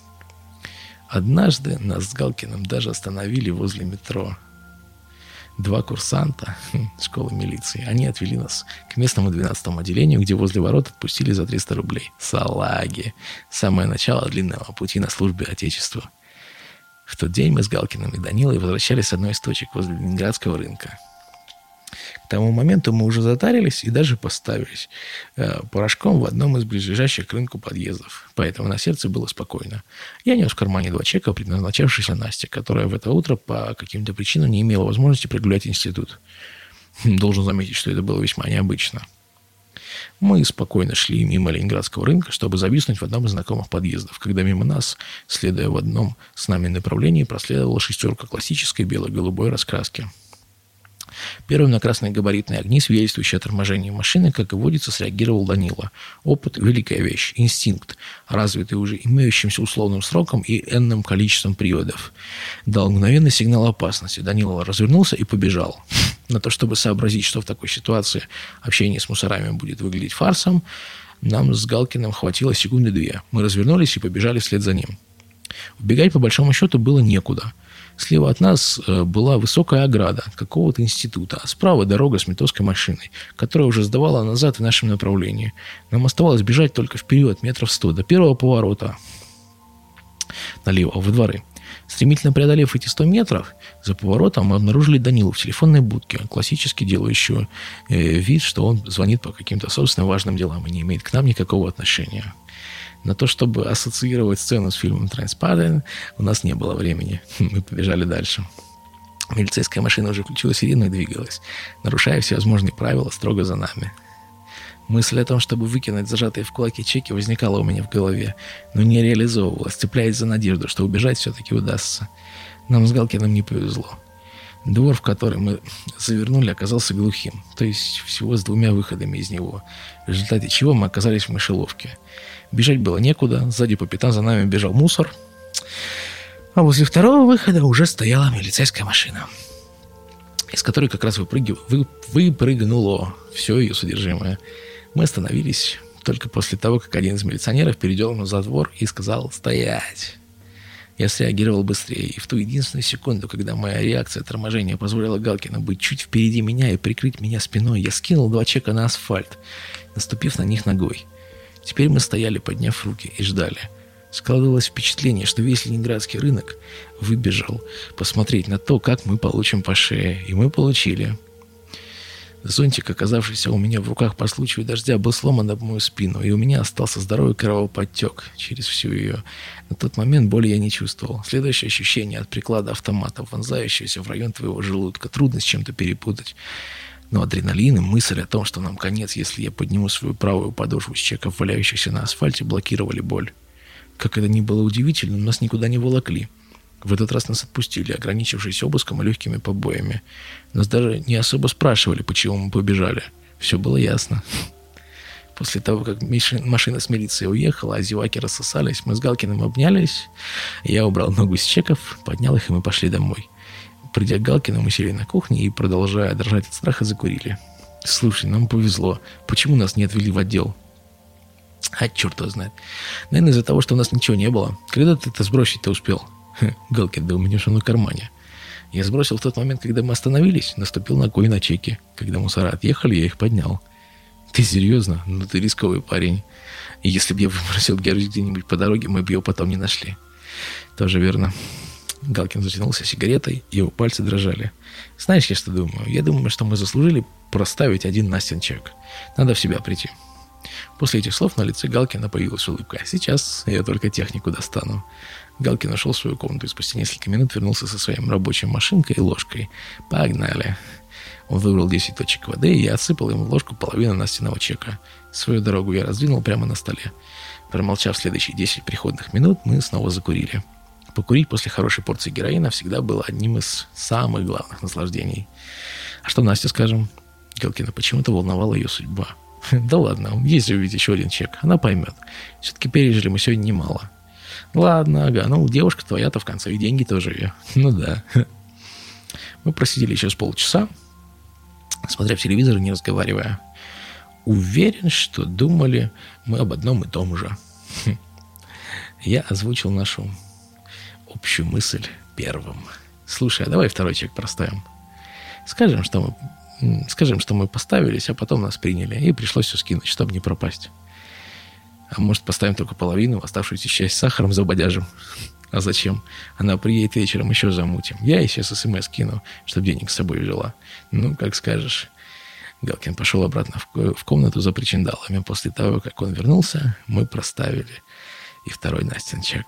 Однажды нас с Галкиным даже остановили возле метро – два курсанта школы милиции. Они отвели нас к местному 12-му отделению, где возле ворот отпустили за 300 рублей. Салаги. Самое начало длинного пути на службе Отечеству. В тот день мы с Галкиным и Данилой возвращались с одной из точек возле Ленинградского рынка тому моменту мы уже затарились и даже поставились э, порошком в одном из ближайших к рынку подъездов. Поэтому на сердце было спокойно. Я нес в кармане два чека, предназначавшихся Насте, которая в это утро по каким-то причинам не имела возможности прогулять институт. Хм, должен заметить, что это было весьма необычно. Мы спокойно шли мимо Ленинградского рынка, чтобы зависнуть в одном из знакомых подъездов, когда мимо нас, следуя в одном с нами направлении, проследовала шестерка классической бело-голубой раскраски – Первым на красные габаритные огни, свидетельствующие о торможении машины, как и водится, среагировал Данила. Опыт – великая вещь, инстинкт, развитый уже имеющимся условным сроком и энным количеством приводов. Дал мгновенный сигнал опасности. Данила развернулся и побежал. На то, чтобы сообразить, что в такой ситуации общение с мусорами будет выглядеть фарсом, нам с Галкиным хватило секунды две. Мы развернулись и побежали вслед за ним. Убегать, по большому счету, было некуда – Слева от нас э, была высокая ограда какого-то института, а справа дорога с метовской машиной, которая уже сдавала назад в нашем направлении. Нам оставалось бежать только вперед, метров сто, до первого поворота налево, во дворы. Стремительно преодолев эти 100 метров, за поворотом мы обнаружили Данилу в телефонной будке, классически делающую э, вид, что он звонит по каким-то собственным важным делам и не имеет к нам никакого отношения. На то, чтобы ассоциировать сцену с фильмом «Транспарент», у нас не было времени. Мы побежали дальше. Милицейская машина уже включила сирену и двигалась, нарушая всевозможные правила строго за нами. Мысль о том, чтобы выкинуть зажатые в кулаки чеки, возникала у меня в голове, но не реализовывалась, цепляясь за надежду, что убежать все-таки удастся. Нам с Галкиным не повезло. Двор, в который мы завернули, оказался глухим, то есть всего с двумя выходами из него, в результате чего мы оказались в мышеловке – Бежать было некуда, сзади по пятам за нами бежал мусор. А возле второго выхода уже стояла милицейская машина, из которой как раз выпрыгив... вы... выпрыгнуло все ее содержимое. Мы остановились только после того, как один из милиционеров передернул за двор и сказал «Стоять!». Я среагировал быстрее, и в ту единственную секунду, когда моя реакция торможения позволила Галкину быть чуть впереди меня и прикрыть меня спиной, я скинул два чека на асфальт, наступив на них ногой. Теперь мы стояли, подняв руки, и ждали. Складывалось впечатление, что весь ленинградский рынок выбежал посмотреть на то, как мы получим по шее. И мы получили. Зонтик, оказавшийся у меня в руках по случаю дождя, был сломан об мою спину, и у меня остался здоровый кровоподтек через всю ее. На тот момент боли я не чувствовал. Следующее ощущение от приклада автомата, вонзающегося в район твоего желудка, трудно с чем-то перепутать. Но адреналин и мысль о том, что нам конец, если я подниму свою правую подошву с чеков, валяющихся на асфальте, блокировали боль. Как это ни было удивительно, нас никуда не волокли. В этот раз нас отпустили, ограничившись обыском и легкими побоями. Нас даже не особо спрашивали, почему мы побежали. Все было ясно. После того, как машина с милицией уехала, а зеваки рассосались, мы с Галкиным обнялись. Я убрал ногу с чеков, поднял их, и мы пошли домой. Придя к Галкину, мы сели на кухне и, продолжая дрожать от страха, закурили. «Слушай, нам повезло. Почему нас не отвели в отдел?» А черт его знает. Наверное, из-за того, что у нас ничего не было. Когда ты это сбросить-то успел? Галкин, да у меня же на кармане. Я сбросил в тот момент, когда мы остановились, наступил на кой на чеки. Когда мусора отъехали, я их поднял. Ты серьезно? Ну ты рисковый парень. И если бы я выбросил Герж где-нибудь по дороге, мы бы его потом не нашли. Тоже верно. Галкин затянулся сигаретой, его пальцы дрожали. Знаешь, я что думаю? Я думаю, что мы заслужили проставить один Настин чек. Надо в себя прийти. После этих слов на лице Галкина появилась улыбка. Сейчас я только технику достану. Галкин нашел свою комнату и спустя несколько минут вернулся со своей рабочей машинкой и ложкой. Погнали. Он выбрал 10 точек воды, и я отсыпал ему в ложку половину настенного чека. Свою дорогу я раздвинул прямо на столе. Промолчав следующие 10 приходных минут, мы снова закурили. Покурить после хорошей порции героина всегда было одним из самых главных наслаждений. А что Настя, скажем? Галкина почему-то волновала ее судьба. Да ладно, есть же ведь еще один чек, она поймет. Все-таки пережили мы сегодня немало. Ладно, ага, ну девушка твоя-то в конце, и деньги тоже ее. Ну да. Мы просидели еще с полчаса, смотря в телевизор и не разговаривая. Уверен, что думали мы об одном и том же. Я озвучил нашу общую мысль первым. Слушай, а давай второй чек проставим. Скажем, что мы скажем, что мы поставились, а потом нас приняли, и пришлось все скинуть, чтобы не пропасть. А может, поставим только половину, оставшуюся часть сахаром забодяжим. А зачем? Она приедет вечером, еще замутим. Я ей сейчас смс кину, чтобы денег с собой взяла. Ну, как скажешь. Галкин пошел обратно в, в комнату за причиндалами. После того, как он вернулся, мы проставили и второй Настин чек.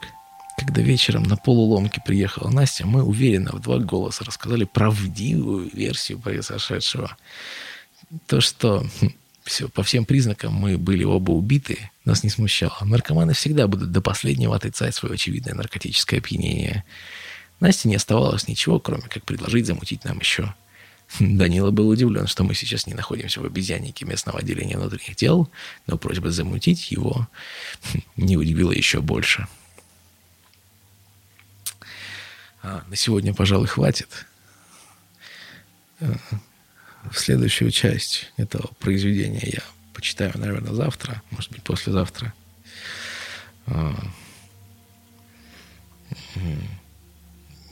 Когда вечером на полуломке приехала Настя, мы уверенно в два голоса рассказали правдивую версию произошедшего. То, что хм, все, по всем признакам мы были оба убиты, нас не смущало. Наркоманы всегда будут до последнего отрицать свое очевидное наркотическое опьянение. Насте не оставалось ничего, кроме как предложить замутить нам еще. Данила был удивлен, что мы сейчас не находимся в обезьяннике местного отделения внутренних дел, но просьба замутить его хм, не удивила еще больше. А, на сегодня, пожалуй, хватит. Э, в следующую часть этого произведения я почитаю, наверное, завтра, может быть, послезавтра. А,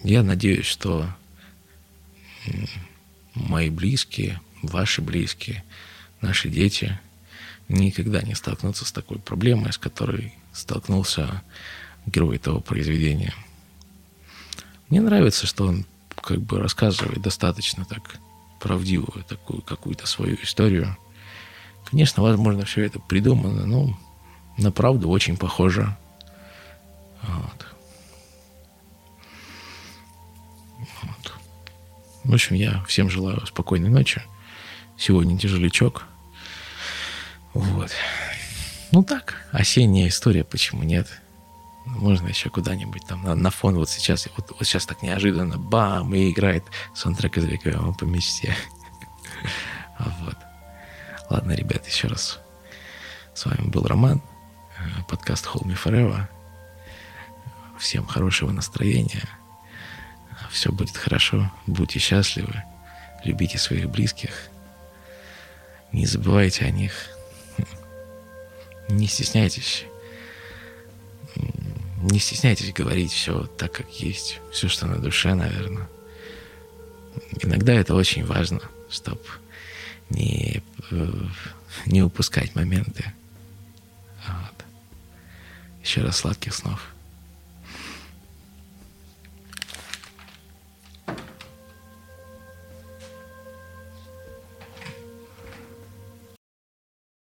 я надеюсь, что мои близкие, ваши близкие, наши дети никогда не столкнутся с такой проблемой, с которой столкнулся герой этого произведения – мне нравится, что он как бы рассказывает достаточно так правдивую такую какую-то свою историю. Конечно, возможно, все это придумано, но на правду очень похоже. Вот. Вот. В общем, я всем желаю спокойной ночи. Сегодня тяжелячок. Вот. Ну так, осенняя история, почему нет? Можно еще куда-нибудь там на, на фон. Вот сейчас, вот, вот сейчас так неожиданно, бам, и играет саундтрек из «Реквиема по мечте». Вот. Ладно, ребят, еще раз. С вами был Роман, э, подкаст Hold Me Forever. Всем хорошего настроения. Все будет хорошо. Будьте счастливы. Любите своих близких. Не забывайте о них. Не стесняйтесь не стесняйтесь говорить все так, как есть, все, что на душе, наверное. Иногда это очень важно, чтобы не, не упускать моменты. Вот. Еще раз сладких снов.